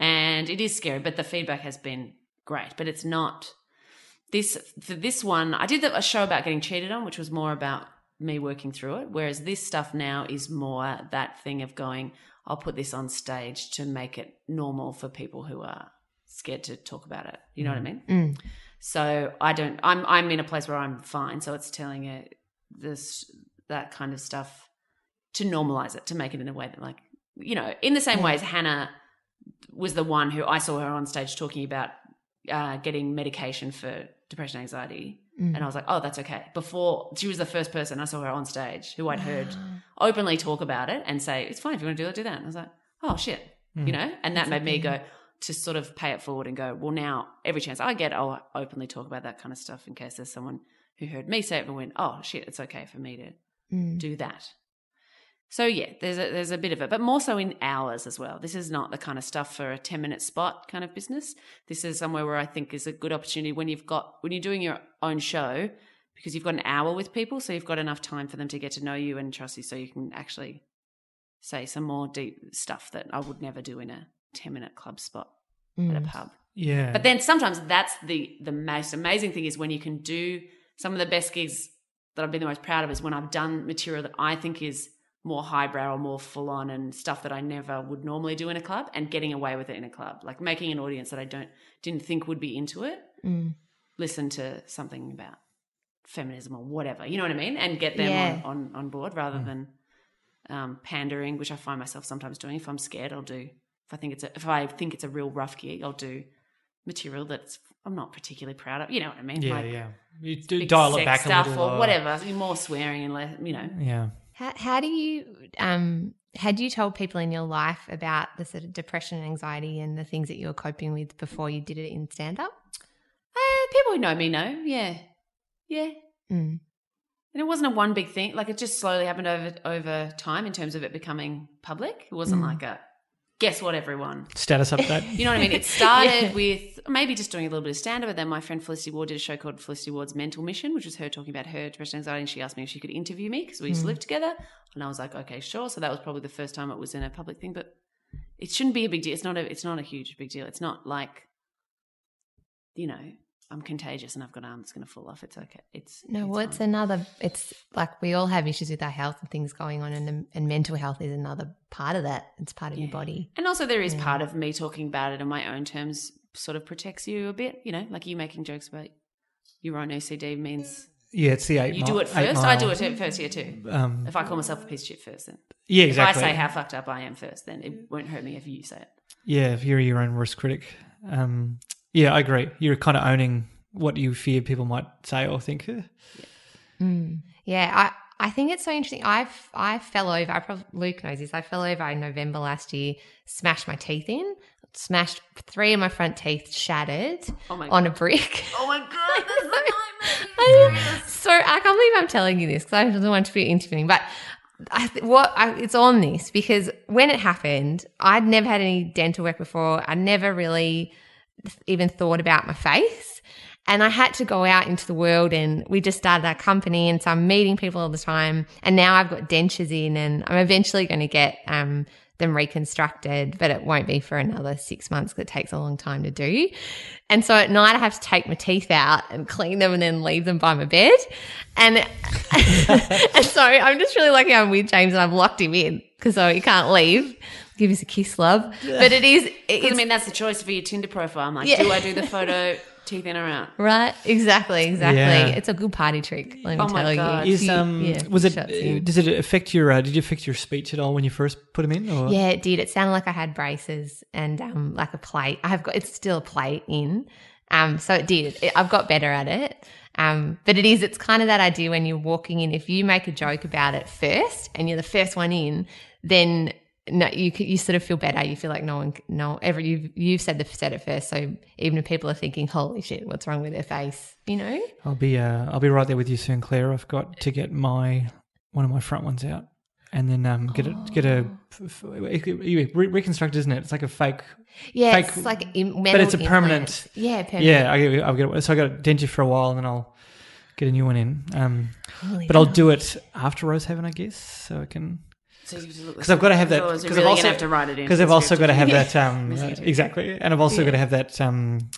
and it is scary. But the feedback has been great. But it's not this for this one. I did a show about getting cheated on, which was more about me working through it. Whereas this stuff now is more that thing of going. I'll put this on stage to make it normal for people who are scared to talk about it. You know what I mean? Mm. So I don't. I'm I'm in a place where I'm fine. So it's telling it this that kind of stuff to normalize it to make it in a way that like you know in the same way as Hannah was the one who I saw her on stage talking about uh, getting medication for depression anxiety. And I was like, oh, that's okay. Before she was the first person I saw her on stage who I'd heard openly talk about it and say, it's fine if you want to do it, do that. And I was like, oh shit, you know. And that made me go to sort of pay it forward and go, well, now every chance I get, I'll openly talk about that kind of stuff in case there's someone who heard me say it and went, oh shit, it's okay for me to Mm. do that. So yeah, there's a there's a bit of it, but more so in hours as well. This is not the kind of stuff for a ten minute spot kind of business. This is somewhere where I think is a good opportunity when you've got when you're doing your own show because you've got an hour with people, so you've got enough time for them to get to know you and trust you, so you can actually say some more deep stuff that I would never do in a ten minute club spot at a mm. pub. Yeah. But then sometimes that's the the most amazing thing is when you can do some of the best gigs that I've been the most proud of is when I've done material that I think is more highbrow or more full on and stuff that I never would normally do in a club and getting away with it in a club. Like making an audience that I don't didn't think would be into it Mm. listen to something about feminism or whatever. You know what I mean? And get them Yeah. on, on, on board rather than um, pandering, which I find myself sometimes doing. If I'm scared, I'll do. If I think it's a, if I think it's a real rough gig, I'll do material that's I'm not particularly proud of. You know what I mean? yeah, Like yeah. You do dial it sex back a stuff little. or uh, whatever. More swearing and less, you know. Yeah. How, how do you um had you told people in your life about the sort of depression and anxiety and the things that you were coping with before you did it in stand up? Uh, people who know me know. Yeah, yeah. Mm. And it wasn't a one big thing. Like it just slowly happened over over time in terms of it becoming public. It wasn't Mm. like a guess what everyone. Status update. You know what I mean? It started with maybe just doing a little bit of stand up, but then my friend Felicity Ward did a show called Felicity Ward's Mental Mission, which was her talking about her depression and anxiety. And she asked me if she could interview me because we used to mm. live together. And I was like, okay, sure. So that was probably the first time it was in a public thing, but it shouldn't be a big deal. It's not a it's not a huge big deal. It's not like, you know, I'm contagious and I've got an arm that's going to fall off. It's okay. It's No, it's well, it's fine. another. It's like we all have issues with our health and things going on, and and mental health is another part of that. It's part of your body. And also, there is Yeah. part of me talking about it on my own terms sort of protects you a bit. You know, like you making jokes about your own OCD means Yeah, it's the eight. you mi- do it first. I do it first here too. Um, If I call myself a piece of shit first, then yeah, exactly. if I say how fucked up I am first, then it won't hurt me if you say it. Yeah, if you're your own worst critic. Um, yeah, I agree. You're kind of owning what you fear people might say or think. Yeah, hmm. I, I think it's so interesting. I I fell over. I probably Luke knows this. I fell over in November last year, smashed my teeth in, smashed three of my front teeth, shattered Oh my on a brick. Oh my god, that's nightmare. I- so I can't believe I'm telling you this because I don't want to be interviewing, but. I what I, it's on this because when it happened, I'd never had any dental work before. I never really even thought about my face. And I had to go out into the world and we just started our company. And so I'm meeting people all the time. And now I've got dentures in and I'm eventually going to get, um, them reconstructed, but it won't be for another six months because it takes a long time to do. And so at night I have to take my teeth out and clean them and then leave them by my bed. And, and so I'm just really lucky I'm with James and I've locked him in because so he can't leave. Give us a kiss, love. But it is, Because I mean, that's the choice for your Tinder profile. I'm like, Yeah. do I do the photo teeth in or out? Right, exactly, exactly. Yeah. It's a good party trick. Let me Oh my tell God. you. Is You- um yeah, was it uh, does it affect your uh, did you affect your speech at all when you first put them in or Yeah, it did. It sounded like I had braces and um, like a plate. I've got it's still a plate in. Um, so it did. It, I've got better at it. Um, but it is. It's kind of that idea when you're walking in. If you make a joke about it first and you're the first one in, then no, you you sort of feel better. You feel like no one, no, ever you've you've said the said it first. So even if people are thinking, "Holy shit, what's wrong with their face?" You know. I'll be uh, I'll be right there with you soon, Claire. I've got to get my one of my front ones out, and then um, get it get a f- f- re- reconstruct, isn't it? It's like a fake. Yeah, Fake- it's like im- but it's a permanent- implants. Yeah, permanent. Yeah, I get, I'll get so I got a denture for a while, and then I'll get a new one in. Um, Holy but I'll do it after Rosehaven, I guess, so I can So because because I've got to have that because you're I've really also gonna have to write it in. because I've also got to have that um Missing exactly, and I've also got to have that um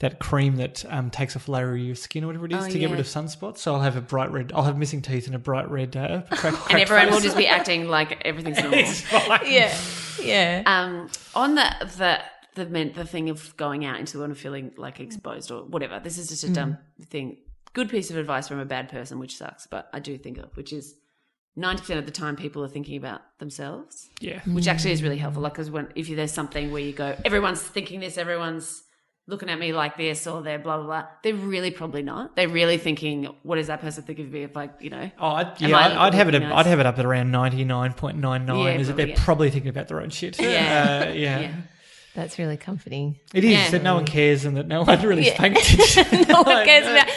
that cream that um takes off a layer of your skin or whatever it is Oh, to get rid of sunspots. So I'll have a bright red. I'll have missing teeth and a bright red. Uh, crack, and everyone will just be acting like everything's normal. It's fine. Yeah, yeah. Um, on the the the men, the thing of going out into the world and feeling like exposed or whatever. This is just a dumb thing. Good piece of advice from a bad person, which sucks, but I do think of, which is ninety percent of the time people are thinking about themselves, Yeah. which actually is really helpful. Like, because when if there's something where you go, everyone's thinking this, everyone's looking at me like this, or they're blah blah blah. They're really probably not. They're really thinking, what does that person think of me? If like you know, Oh, I'd, yeah, I I'd, I'd have it. looking I'd have it up at around ninety nine point nine nine. Yeah, Is that probably, they're yeah. probably thinking about their own shit? Yeah. Uh, yeah. Yeah. That's really comforting. It is Yeah. that no one cares and that no one really is Yeah. paying attention. no one cares about.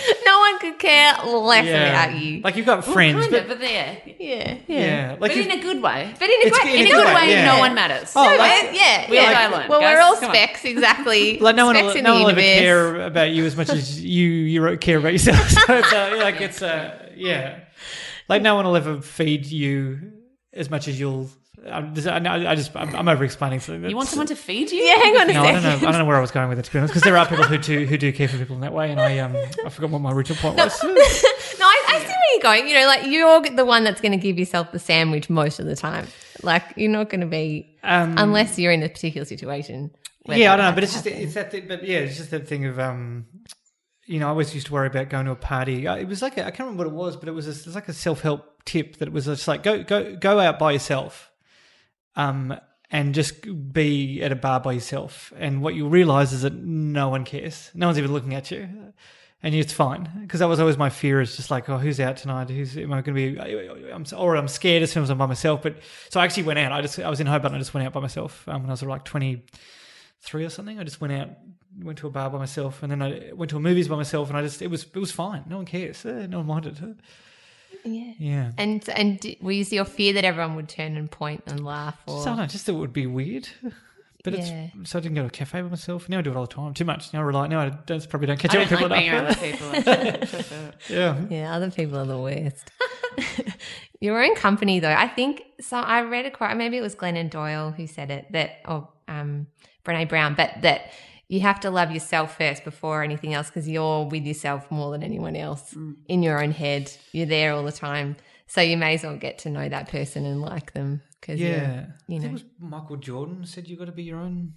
No one could care less Yeah. about you. Like you've got Well, friends, kind but of, but yeah, yeah, yeah. yeah, like but you've- in a good way. But in a It's great, in in a a good good way, way, yeah. no one matters. Oh, No, like- uh, yeah, We all yeah. die alone, Well, guys. we're all Come on. specks, exactly. like no one, specks will, in no the one will ever universe. care about you as much as you you care about yourself. So it's uh, like it's uh, yeah, like no one will ever feed you as much as you'll. I'm just, I, I just I'm, I'm over explaining something. You want someone to feed you? Yeah, hang on a No, I don't know. I don't know where I was going with it to be honest, because there are people who do who do care for people in that way, and I um I forgot what my original point was. No, I, I see where you're going. You know, like you're the one that's going to give yourself the sandwich most of the time. Like you're not going to be Um, unless you're in a particular situation. where yeah, I don't know, but it's to just it's that thing, but yeah, it's just that thing of um, you know, I always used to worry about going to a party. Uh, It was like a, I can't remember what it was, but it was a, it was like a self help tip that it was just like go go go out by yourself, um, and just be at a bar by yourself, and what you'll realize is that no one cares, no one's even looking at you. And it's fine because that was always my fear. Is just like, oh, who's out tonight? Who's am I going to be? I'm or I'm scared as soon as I'm by myself. But so I actually went out. I just I was in Hobart. and I just went out by myself um, when I was like 23 or something. I just went out, went to a bar by myself, and then I went to a movies by myself, and I just it was it was fine. No one cares. Uh, no one minded. Yeah. Yeah. And and d- was your fear that everyone would turn and point and laugh? Or So I don't know, just that it would be weird. But Yeah. it's so I didn't go to a cafe by myself. Now I do it all the time. Too much. Now I rely. Now I don't, probably don't catch I up don't with like people being around other people. Yeah. Yeah, other people are the worst. Your own company, though, I think. So I read a quote. Maybe it was Glennon Doyle who said it. That or um, Brene Brown, but that you have to love yourself first before anything else because you're with yourself more than anyone else mm. in your own head. You're there all the time, so you may as well get to know that person and like them because Yeah. you I think know. it was Michael Jordan said you've got to be your own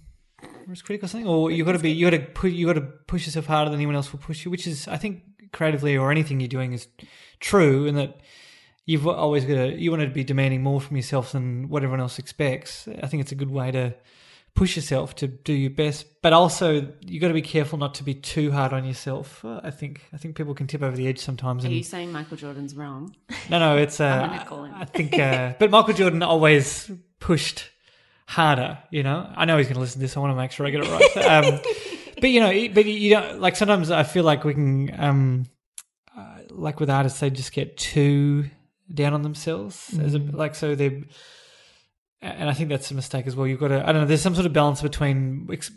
as critical or something, or you got to be you got to put you got to push yourself harder than anyone else will push you, which is I think creatively or anything you're doing is true, in that you've always got to you want to be demanding more from yourself than what everyone else expects. I think it's a good way to push yourself to do your best, but also you got to be careful not to be too hard on yourself. Uh, I think I think people can tip over the edge sometimes. Are And you saying Michael Jordan's wrong? no, no, it's uh, gonna call him. I think, uh, but Michael Jordan always pushed harder. You know, I know he's going to listen to this. I want to make sure I get it right. Um, but you know, but you don't like. Sometimes I feel like we can, um, uh, like with artists, they just get too down on themselves. As a, like, so they, and I think that's a mistake as well. You've got to, I don't know. There's some sort of balance between ex-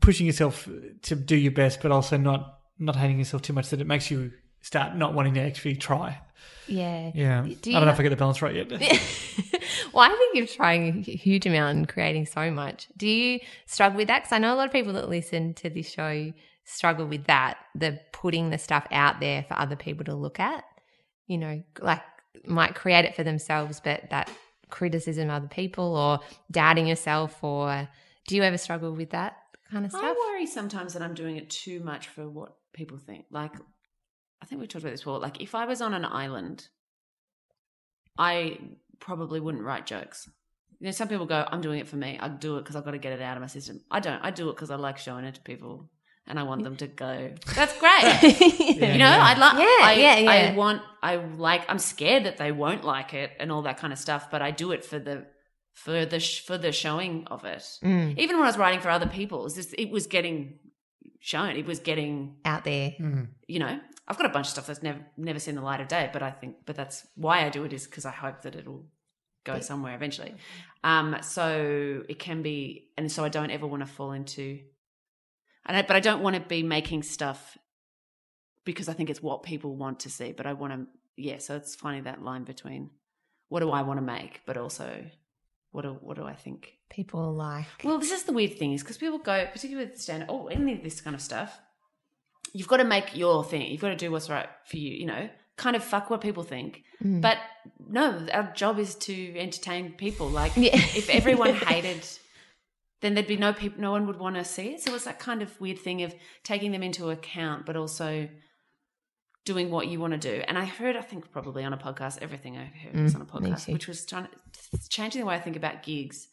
pushing yourself to do your best, but also not not hating yourself too much that it makes you start not wanting to actually try. Yeah. Yeah, Do I don't know if I get the balance right yet. well, I think you're trying a huge amount and creating so much. Do you struggle with that? Because I know a lot of people that listen to this show struggle with that, the putting the stuff out there for other people to look at. You know, like might create it for themselves, but that criticism of other people or doubting yourself, or do you ever struggle with that kind of stuff? I worry sometimes that I'm doing it too much for what people think. Like, I think we talked about this before. Like, if I was on an island, I probably wouldn't write jokes. You know, some people go, "I'm doing it for me. I do it because I've got to get it out of my system." I don't. I do it because I like showing it to people, and I want them to go, "That's great." you know, I like. Yeah, I, yeah, yeah. I want. I like. I'm scared that they won't like it and all that kind of stuff. But I do it for the for the sh- for the showing of it. Mm. Even when I was writing for other people, it was, just, it was getting shown. It was getting. out there. You know, I've got a bunch of stuff that's never never seen the light of day. But I think, but that's why I do it is because I hope that it'll go somewhere eventually. Um, so it can be, and so I don't ever want to fall into. I but I don't want to be making stuff because I think it's what people want to see. But I want to, yeah. So it's finding that line between what do I want to make, but also what do what do I think People like. well, this is the weird thing is because people go, particularly with stand oh, any of this kind of stuff, you've got to make your thing. You've got to do what's right for you, you know, kind of fuck what people think. Mm. But no, our job is to entertain people. Like, Yeah. if everyone hated, then there'd be no people, no one would want to see it. So it's that kind of weird thing of taking them into account, but also doing what you want to do. And I heard, I think probably on a podcast, everything I heard was on a Mm, podcast, which was trying to changing the way I think about gigs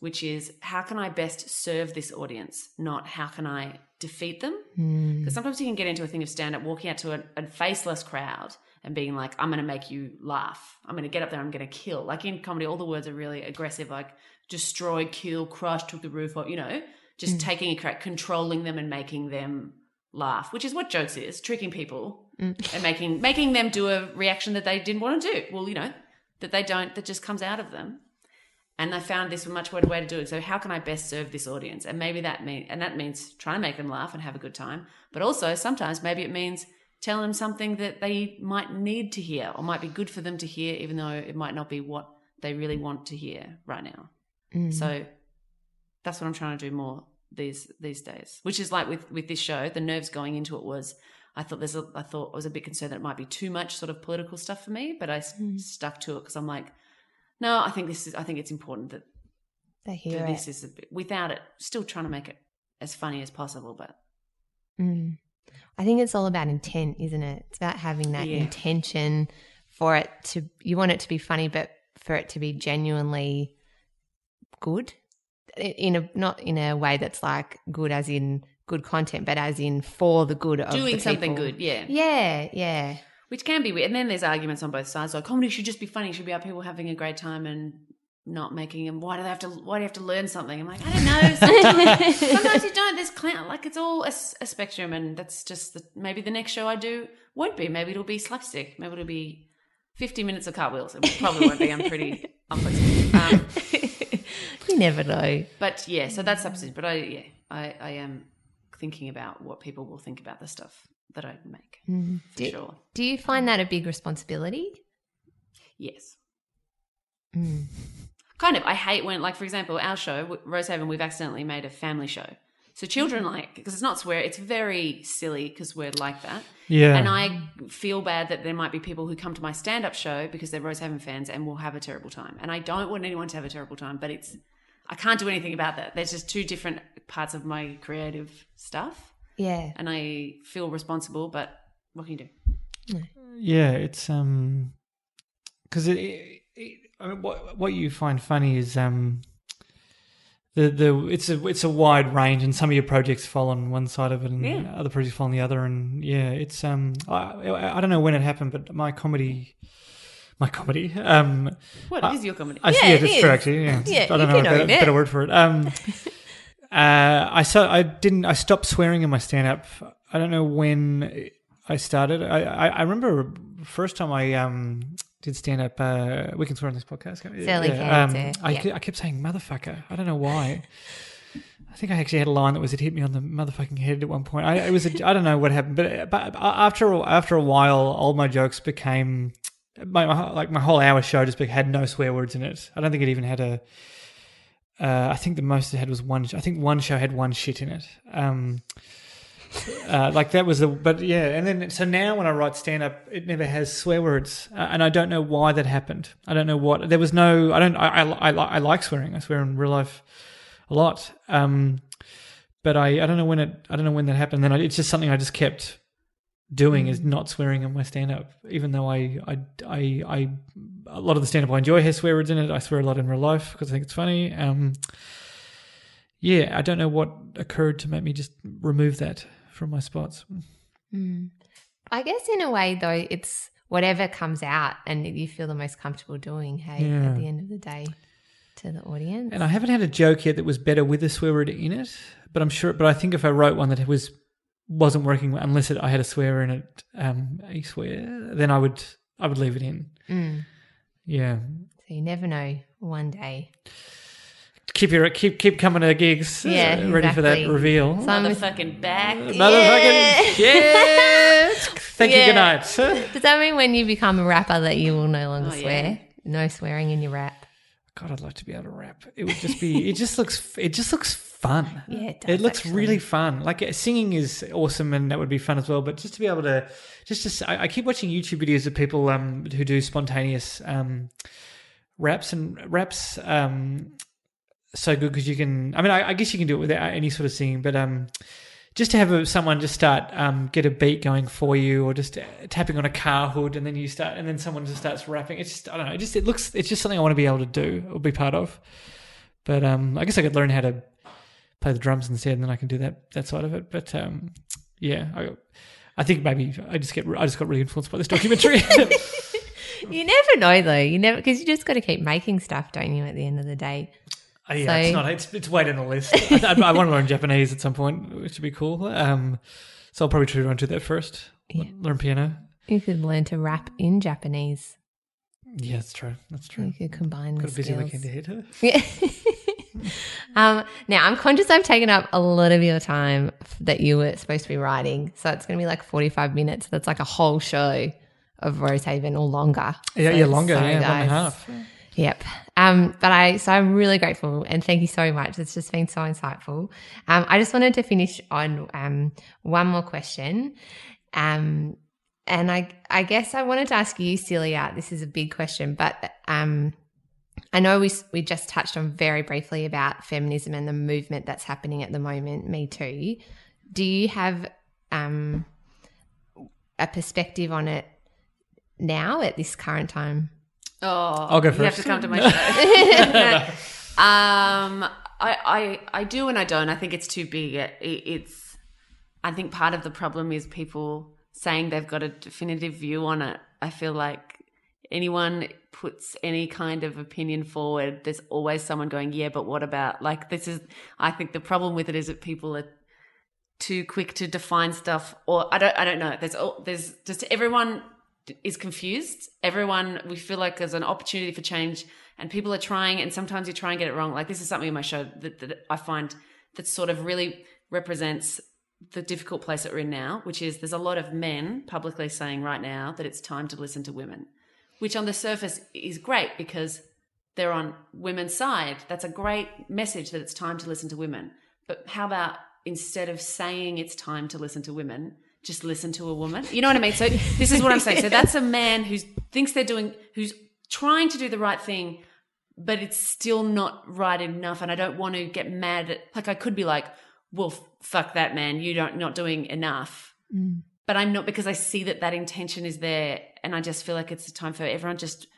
which is how can I best serve this audience, not how can I defeat them? Mm. Because sometimes you can get into a thing of stand up, walking out to a, a faceless crowd and being like, I'm going to make you laugh. I'm going to get up there, I'm going to kill. Like in comedy, all the words are really aggressive, like destroy, kill, crush, took the roof off, you know, just mm. taking a crack, controlling them and making them laugh, which is what jokes is, tricking people mm. and making making them do a reaction that they didn't want to do. Well, you know, that they don't, that just comes out of them and I found this a much better way to do it. So how can I best serve this audience? And maybe that mean and that means trying to make them laugh and have a good time. But also sometimes maybe it means telling them something that they might need to hear or might be good for them to hear, even though it might not be what they really want to hear right now. Mm. So that's what I'm trying to do more these these days. Which is like with with this show, the nerves going into it was I thought there's a I thought I was a bit concerned that it might be too much sort of political stuff for me, but I s- stuck to it because I'm like, no, I think this is I think it's important that They hear that this is a bit, without it still trying to make it as funny as possible, but Mm. I think it's all about intent, isn't it? It's about having that Yeah. intention for it to, you want it to be funny, but for it to be genuinely good in a, not in a way that's like good as in good content, but as in for the good of doing something good, yeah. Yeah, yeah. Which can be weird. And then there's arguments on both sides. Like comedy should just be funny, it should be about people having a great time and not making them why do they have to why do you have to learn something? I'm like, I don't know. Sometimes, sometimes you don't. There's clown like it's all a spectrum and that's just the, maybe the next show I do won't be. Maybe it'll be slapstick. Maybe it'll be 50 minutes of cartwheels. It probably won't be. I'm pretty I'm. Um, You never know. but yeah, so that's opposite. But I yeah, I, I am thinking about what people will think about the stuff that I make. For Do- sure. Do you find that a big responsibility? Yes. Mm. Kind of. I hate when, like, for example, our show, W- Rosehaven, we've accidentally made a family show. So children like, because it's not swear, it's very silly because we're like that. Yeah. And I feel bad that there might be people who come to my stand up show because they're Rosehaven fans and will have a terrible time. And I don't want anyone to have a terrible time, but it's, I can't do anything about that. There's just two different parts of my creative stuff, Yeah. and I feel responsible. But what can you do? Yeah, it's um, because it, it, it, I mean, what what you find funny is um, the the it's a it's a wide range, and some of your projects fall on one side of it, and Yeah. other projects fall on the other, and yeah, it's um, I I I don't know when it happened, but my comedy. My comedy. Um, What is your comedy? I, Yeah, yeah, it is. true. Actually, yeah. Yeah, I don't know a better, better word for it. Um, uh, I saw. I didn't. I stopped swearing in my stand-up. I don't know when I started. I, I, I remember first time I um did stand-up. Uh, we can swear on this podcast. can't we? Certainly Um. I, Yeah. I kept saying motherfucker. I don't know why. I think I actually had a line that was it hit me on the motherfucking head at one point. I it was a, I don't know what happened, but, but after after a while, all my jokes became my, my like my whole hour show just had no swear words in it. I don't think it even had a. Uh, I think the most it had was one. I think one show had one shit in it. Um, uh, like that was the, but yeah, and then so now when I write stand up, it never has swear words, uh, and I don't know why that happened. I don't know what there was no. I don't. I I, I, I like swearing. I swear in real life a lot. Um, but I I don't know when it. I don't know when that happened. Then I, it's just something I just kept doing is not swearing in my stand up, even though I I I, I a lot of the stand up I enjoy has swear words in it. I swear a lot in real life because I think it's funny. Um, yeah, I don't know what occurred to make me just remove that from my spots. I guess in a way though, it's whatever comes out and you feel the most comfortable doing, hey, Yeah. at the end of the day to the audience. And I haven't had a joke yet that was better with a swear word in it, but I'm sure. But I think if I wrote one that was wasn't working unless it, I had a swear in it, um, a swear, then I would I would leave it in. Mm. Yeah, So you never know one day. keep your keep keep coming to gigs. uh, Yeah, ready for that exactly. reveal. Some- Motherfucking back. Motherfucking yes. Thank you. Good night. Does that mean when you become a rapper that you will no longer Oh, yeah. swear? No swearing in your rap. God, I'd like to be able to rap. It would just be. It just looks. It just looks fun. Yeah, it It looks actually. really fun. Like uh, singing is awesome, and that would be fun as well. But just to be able to, just to, I keep watching YouTube videos of people um who do spontaneous um raps and raps um so good because you can. I mean, I, I guess you can do it without any sort of singing, but um. Just to have a, someone just start um, get a beat going for you, or just uh, tapping on a car hood, and then you start, and then someone just starts rapping. It's just I don't know. It just it looks. It's just something I want to be able to do or be part of. But um, I guess I could learn how to play the drums instead, and then I can do that that side of it. But um, yeah, I, I think maybe I just get I just got really influenced by this documentary. You never know though. You never because you just got to keep making stuff, don't you? At the end of the day. Uh, yeah, it's not. It's it's way down the list. I, I, I want to learn Japanese at some point, which would be cool. Um, so I'll probably try to do that first. Yeah. Learn piano. You could learn to rap in Japanese. Yeah, that's true. That's true. You could combine the Got a busy skills. weekend ahead. Yeah. um, now I'm conscious I've taken up a lot of your time that you were supposed to be writing, so it's going to be like 45 minutes. That's like a whole show of Rosehaven or longer. Yeah, So yeah, longer. sorry, yeah, one and a guys. half. Yep. Um, but I so I'm really grateful and thank you so much. It's just been so insightful. Um, I just wanted to finish on um one more question. Um, and I I guess I wanted to ask you, Celia. This is a big question, but um, I know we we just touched on very briefly about feminism and the movement that's happening at the moment. Me too. Do you have um a perspective on it now at this current time? Oh, I'll go first. You have to come to my show. um, I, I, I do and I don't. I think it's too big. It, it's. I think part of the problem is people saying they've got a definitive view on it. I feel like anyone puts any kind of opinion forward, there's always someone going, "Yeah, but what about?" Like this is. I think the problem with it is that people are too quick to define stuff or I don't I don't know there's all there's just everyone is confused everyone we feel like there's an opportunity for change and people are trying and sometimes you try and get it wrong like this is something in my show that, that I find that sort of really represents the difficult place that we're in now which is there's a lot of men publicly saying right now that it's time to listen to women which on the surface is great because they're on women's side. That's a great message that it's time to listen to women. But how about instead of saying it's time to listen to women, just listen to a woman? You know what I mean? So this is what I'm saying. So that's a man who thinks they're doing, who's trying to do the right thing, but it's still not right enough. And I don't want to get mad at, like, I could be like, well, fuck that, man. You don't, not doing enough. But I'm not because I see that that intention is there. And I just feel like it's a time for everyone just,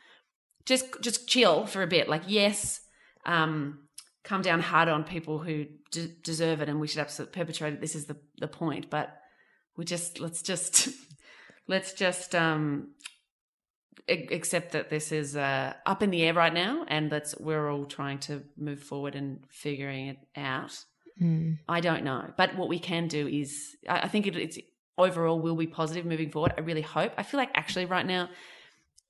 just, just chill for a bit. Like, yes, um, come down hard on people who d- deserve it and we should absolutely perpetrate it. This is the, the point. But we just, let's just, let's just, um, accept that this is uh, up in the air right now and that's we're all trying to move forward and figuring it out. I don't know but what we can do is i, I think it, it's overall will be positive moving forward. I really hope. I feel like actually right now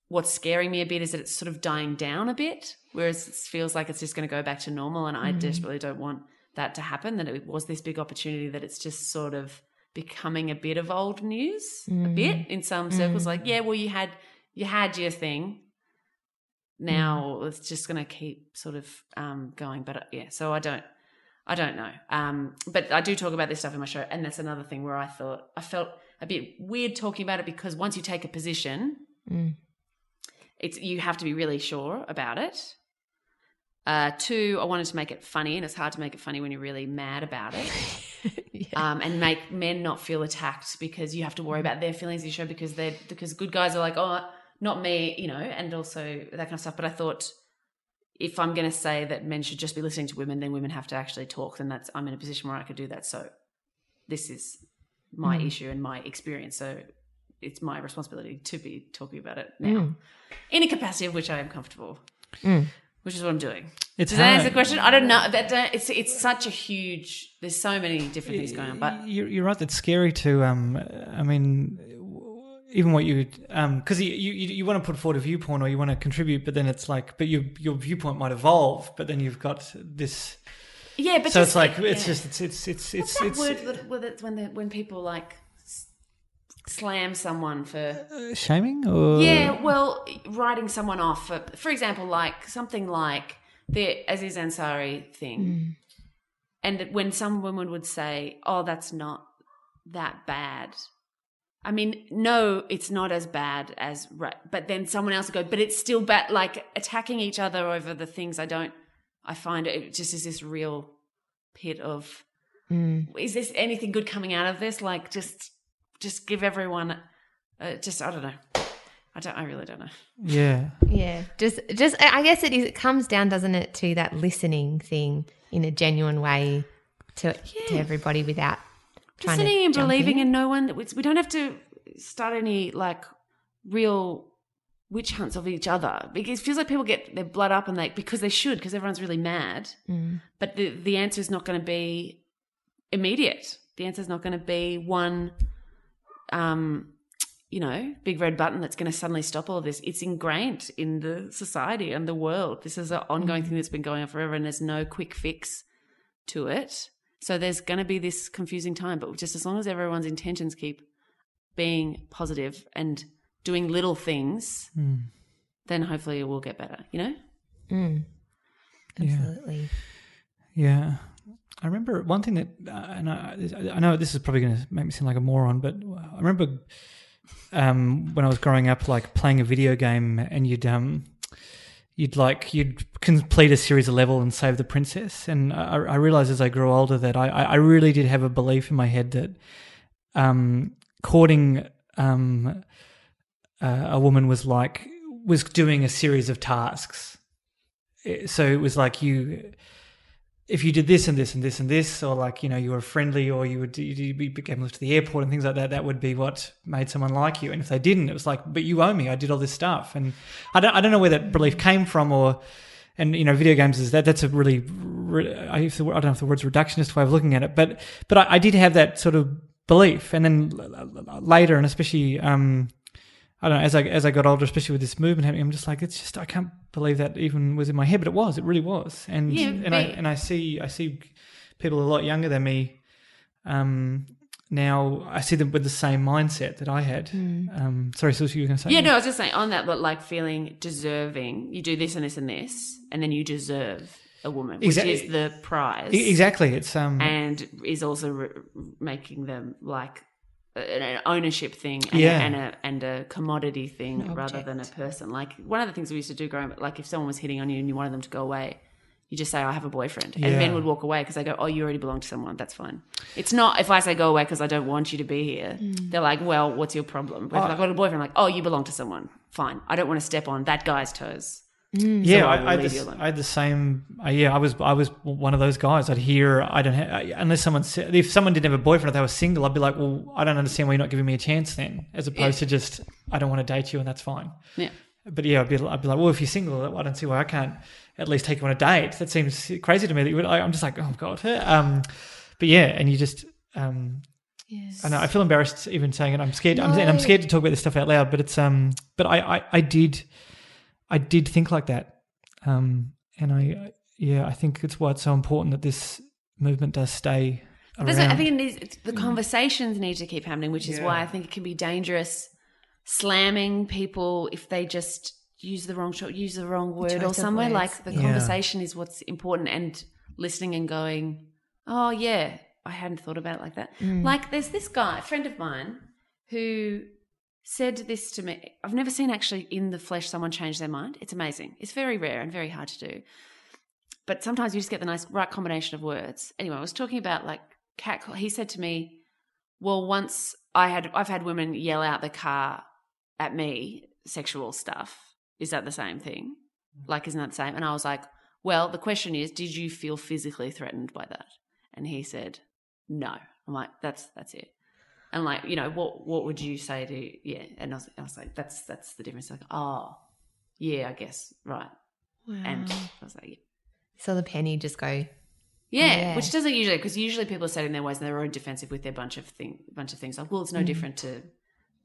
what's scaring me a bit is that it's sort of dying down a bit whereas it feels like it's just going to go back to normal and i desperately don't want that to happen that it was this big opportunity that it's just sort of becoming a bit of old news a bit in some circles like yeah well you had you had your thing. Now it's just going to keep sort of um, going but uh, yeah so i don't i don't know. Um, but i do talk about this stuff in my show and that's another thing where i thought i felt a bit weird talking about it because once you take a position it's you have to be really sure about it. Uh, two i wanted to make it funny and it's hard to make it funny when you're really mad about it um, and make men not feel attacked because you have to worry about their feelings in your show because they're because good guys are like oh not me you know and also that kind of stuff. But i thought if i'm going to say that men should just be listening to women then women have to actually talk then that's i'm in a position where i could do that. So this is my mm. issue and my experience. So it's my responsibility to be talking about it now. Mm. In a capacity of which i am comfortable mm. Which is what i'm doing It's does that answer the question? I don't know. That don't- it's it's such a huge. There's so many different things going on, but you're, you're right. That's scary to. Um, I mean, even what you, um, because you, you you want to put forward a viewpoint or you want to contribute, but then it's like, but your your viewpoint might evolve, but then you've got this. yeah, but so just, it's like it's yeah. just it's it's it's What's it's that it's word that- with it when the, when people like slam someone for uh, shaming or yeah, well, writing someone off for for example, like something like the Aziz Ansari thing, and that when some woman would say, "Oh, that's not that bad." I mean, no, it's not as bad as right, but then someone else would go, but it's still bad. Like attacking each other over the things I don't. I find it, it just is this real pit of. Is this anything good coming out of this? Like, just, just give everyone, uh, just I don't know. I don't. I really don't know. yeah Yeah, just just I guess it is. It comes down, doesn't it, to that listening thing in a genuine way to to everybody without trying listening to and jump believing in. in no one. We we don't have to start any like real witch hunts of each other because it feels like people get their blood up and they because they should because everyone's really mad. Mm. But the the answer is not going to be immediate. The answer is not going to be one. Um, you know, big red button that's going to suddenly stop all of this. It's ingrained in the society and the world. This is an ongoing thing that's been going on forever, and there's no quick fix to it. So there's going to be this confusing time, but just as long as everyone's intentions keep being positive and doing little things, then hopefully it will get better, you know? Mm. Yeah. Absolutely. Yeah. I remember one thing that, uh, and I, I know this is probably going to make me seem like a moron, but I remember um, when I was growing up, like playing a video game, and you'd um, you'd like you'd complete a series of level and save the princess. And I, I realized as I grew older that I, I really did have a belief in my head that um, courting um, uh, a woman was like was doing a series of tasks. So it was like you if you did this and this and this and this, or like you know you were friendly, or you would you, became lift to the airport and things like that, that would be what made someone like you. And if they didn't, it was like, but you owe me. I did all this stuff, and I don't I don't know where that belief came from, or and you know video games is that that's a really I don't know if the word's reductionist way of looking at it, but but I, I did have that sort of belief, and then later, and especially um, I don't know, as I as I got older, especially with this movement happening, I'm just like, it's just I can't believe that even was in my head, but it was, it really was, and Yeah, and I and I see I see people a lot younger than me, um, now I see them with the same mindset that I had. Um, sorry, so you were going to say? Yeah, no, I was just saying on that, but like feeling deserving. You do this and this and this, and then you deserve a woman, which is the prize. Exactly. It's um, and is also re- making them like an ownership thing and, Yeah. a, and a and a commodity thing An rather than a person. Like one of the things we used to do growing up, like if someone was hitting on you and you wanted them to go away, you just say, "I have a boyfriend," and Yeah. men would walk away because they go, "Oh, you already belong to someone. That's fine." It's not if I say go away because I don't want you to be here. Mm. They're like, "Well, what's your problem?" But if oh. I've got a boyfriend, I'm like, "Oh, you belong to someone. Fine. I don't want to step on that guy's toes." Yeah, I I, I, had the. I had the same. Uh, yeah, I was I was one of those guys. I'd hear I don't have, unless someone said if someone didn't have a boyfriend, if they were single, I'd be like, well, I don't understand why you're not giving me a chance then, as opposed to just I don't want to date you and that's fine. Yeah. But yeah, I'd be, I'd be like, well, if you're single, I don't see why I can't at least take you on a date. That seems crazy to me. That you would, I, I'm just like, oh god. Um, but yeah, and you just, um, Yes. I know I feel embarrassed even saying it. I'm scared. I'm, and I'm scared to talk about this stuff out loud. But it's, um, but I, I, I did, I did think like that. Um, and I, yeah, I think it's why it's so important that this movement does stay around. I think it needs, the conversations need to keep happening, which is why I think it can be dangerous slamming people if they just use the wrong shot, use the wrong word or somewhere. words. Like the Yeah. conversation is what's important, and listening and going, "Oh yeah, I hadn't thought about it like that." Like there's this guy, a friend of mine, who said this to me. I've never seen actually in the flesh someone change their mind. It's amazing. It's very rare and very hard to do but sometimes you just get the nice right combination of words. Anyway, I was talking about like cat. He said to me, "Well, once I had, I've had women yell out the car at me, sexual stuff. Is that the same thing? Mm-hmm. Like, isn't that the same?" And I was like, "Well, the question is, did you feel physically threatened by that?" And he said, "No." I'm like, "That's that's it." And like, you know, what what would you say to yeah? And I was, I was like, "That's that's the difference." Like, oh, yeah, I guess right. And I was like, yeah. So the penny just go. Yeah, Yeah. which doesn't usually because usually people are set in their ways and they're own defensive with their bunch of thing, bunch of things like, well, it's no mm. different to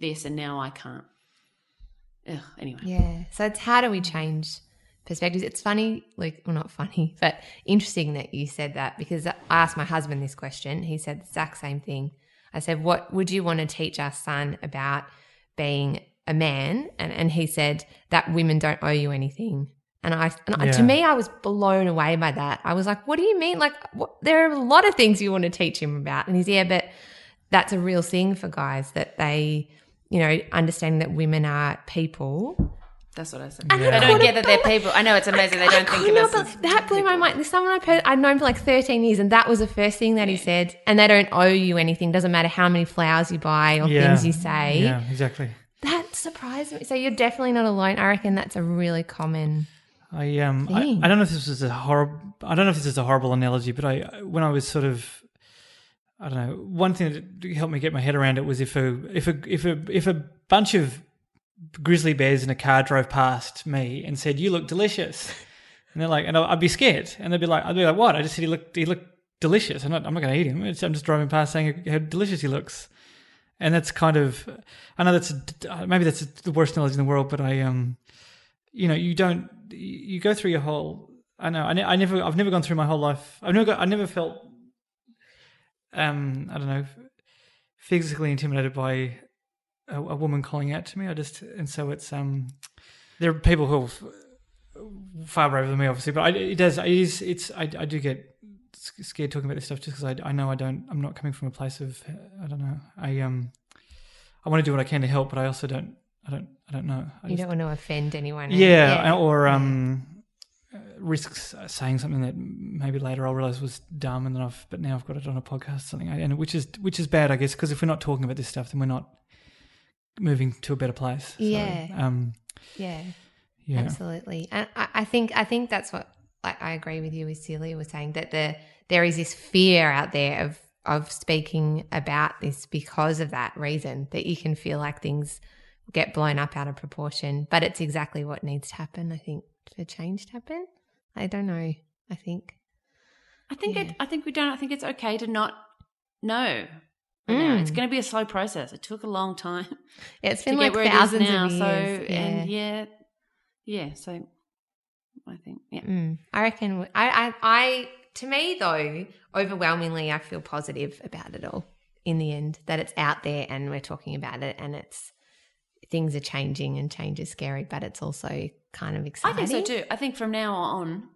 this, and now I can't. Ugh, anyway, Yeah. So it's how do we change perspectives? It's funny, like, well, not funny, but interesting that you said that because I asked my husband this question. He said the exact same thing. I said, What would you want to teach our son about being a man? And, and he said that women don't owe you anything. And I, and I- to me, I was blown away by that. I was like, "What do you mean? Like, what, there are a lot of things you want to teach him about." And he's, "Yeah, but that's a real thing for guys that they, you know, understanding that women are people that's what I said. And I They don't get that they're people. I know it's amazing. They don't think could of us. as that blew my mind. This someone I've, I've known for like 13 years, and that was the first thing that he said. And they don't owe you anything. Doesn't matter how many flowers you buy or Yeah. things you say. Yeah, exactly. That surprised me. So you're definitely not alone. I reckon that's a really common. I um I, Thing. I don't know if this was a horrible I don't know if this is a horrible analogy, but I when I was sort of I don't know one thing that helped me get my head around it was if a if a if a if a bunch of grizzly bears in a car drove past me and said you look delicious, and they're like and I'd be scared and they'd be like I'd be like what I just said he looked he looked delicious I'm not I'm not going to eat him I'm just driving past saying how delicious he looks. And that's kind of, I know that's maybe that's the worst knowledge in the world, but I um, you know, you don't, you go through your whole. I know, I, ne- I never, I've never gone through my whole life. I've never, got, I never felt, um, I don't know, physically intimidated by a, a woman calling out to me. I just, and so it's um, there are people who are far braver than me, obviously, but I, it does, it is, it's, I, I do get scared talking about this stuff just because I, I know I don't, I'm not coming from a place of, I don't know, I um, I want to do what I can to help, but I also don't, I don't, I don't know. I You just- don't want to offend anyone. yeah, or um, uh, risks saying something that maybe later I'll realize was dumb, and then I've but now I've got it on a podcast, or something, and which is which is bad, I guess, because if we're not talking about this stuff, then we're not moving to a better place. So, Yeah. um, Yeah. yeah, Absolutely. And I, I think I think that's what like I agree with you with Celia was saying that the there is this fear out there of of speaking about this because of that reason that you can feel like things get blown up out of proportion. But it's exactly what needs to happen, I think, for change to happen. I don't know. I think. I think Yeah. it, I think we don't. I think it's okay to not know. Right now. Mm. It's going to be a slow process. It took a long time Yeah, it's to been get like where it is thousands now. of years. So yeah. and yeah, yeah. So I think yeah. Mm, I reckon. I, I, I, to me though, overwhelmingly, I feel positive about it all. In the end, that it's out there and we're talking about it, and it's things are changing, and change is scary, but it's also kind of exciting. I think so too. I think from now on,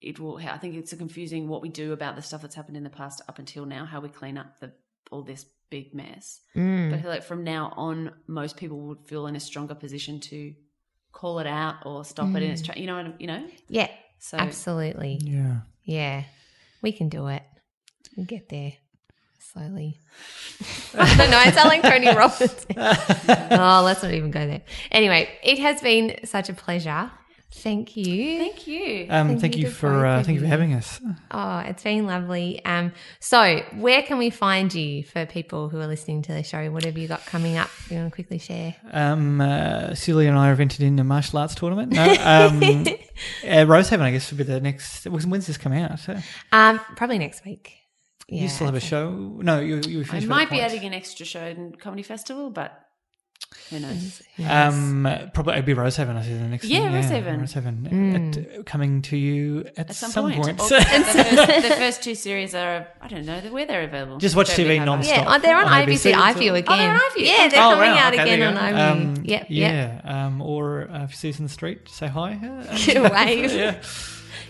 it will. I think it's a confusing what we do about the stuff that's happened in the past up until now. How we clean up the all this big mess. Mm. But I feel like from now on, most people would feel in a stronger position to call it out or stop it in its track. You know, you know. Yeah, So absolutely. Yeah. Yeah, we can do it. We get there slowly. I don't know. I sound like Tony Robbins. oh, let's not even go there. Anyway, it has been such a pleasure. Thank you. thank you. Um, Thank thank, you you for uh, thank you for having us. Oh, it's been lovely. Um, so where can we find you for people who are listening to the show? What have you got coming up? You want to quickly share? Um, uh, Celia and I have entered in a martial arts tournament. No, um, uh, Rosehaven, I guess, would be the next. When's this come out? Uh, Um, probably next week. you still have a show? No, you you I finished. might be adding an extra show in comedy festival, but who knows? Um, probably it'd be Rosehaven. I see the next. Yeah, thing. Rosehaven. Rosehaven. At, coming to you at, At some, some, point. point. The, first, the first two series are I don't know where they're available. Just watch TV really have non-stop. Yeah, oh, they're on, On ABC, ABC, iView again. Oh, they're on iView. Yeah, they're Oh, coming wow. out Okay, again on you go. iView. Um, yep, yep. yeah. Um, or uh, if you see us in the street, say hi. Wave yeah.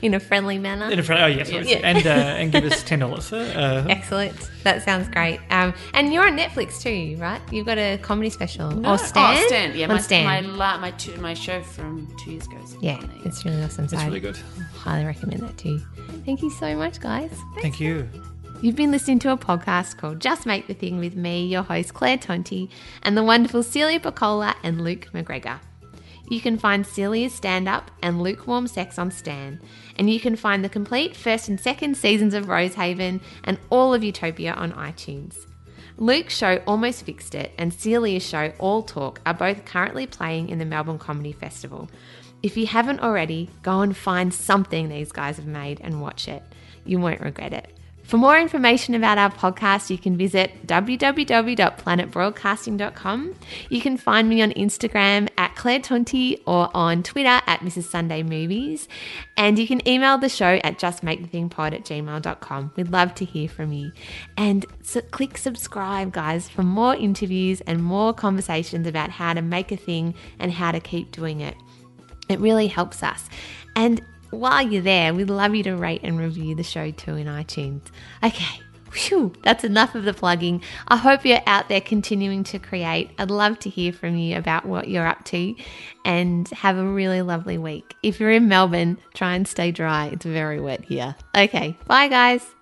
In a friendly manner. In a front, oh yes, Yeah. and uh, and give us ten dollars. Uh, Excellent. That sounds great. Um, and you're on Netflix too, right? You've got a comedy special No. or Stan? Oh, Stan. Yeah, On my, Stan. my, la, my, two, my show from two years ago. is yeah, on there. it's really awesome. So it's I really good. highly recommend that too. Thank you so much, guys. Thank you. You've been listening to a podcast called Just Make the Thing with me, your host Claire Tonti, and the wonderful Celia Pacquola and Luke McGregor. You can find Celia's stand up and lukewarm sex on Stan, and you can find the complete first and second seasons of Rosehaven and all of Utopia on iTunes. Luke's show Almost Fixed It and Celia's show All Talk are both currently playing in the Melbourne Comedy Festival. If you haven't already, go and find something these guys have made and watch it. You won't regret it. For more information about our podcast, you can visit www.planetbroadcasting.com. You can find me on Instagram at Claire Tonti or on Twitter at Mrs. Sunday Movies. And you can email the show at justmakethethingpod at gmail.com. We'd love to hear from you. And so click subscribe, guys, for more interviews and more conversations about how to make a thing and how to keep doing it. It really helps us. And while you're there, we'd love you to rate and review the show too in iTunes. Okay, Phew, that's enough of the plugging. I hope you're out there continuing to create. I'd love to hear from you about what you're up to and have a really lovely week. If you're in Melbourne, try and stay dry. It's very wet here. Okay, bye guys.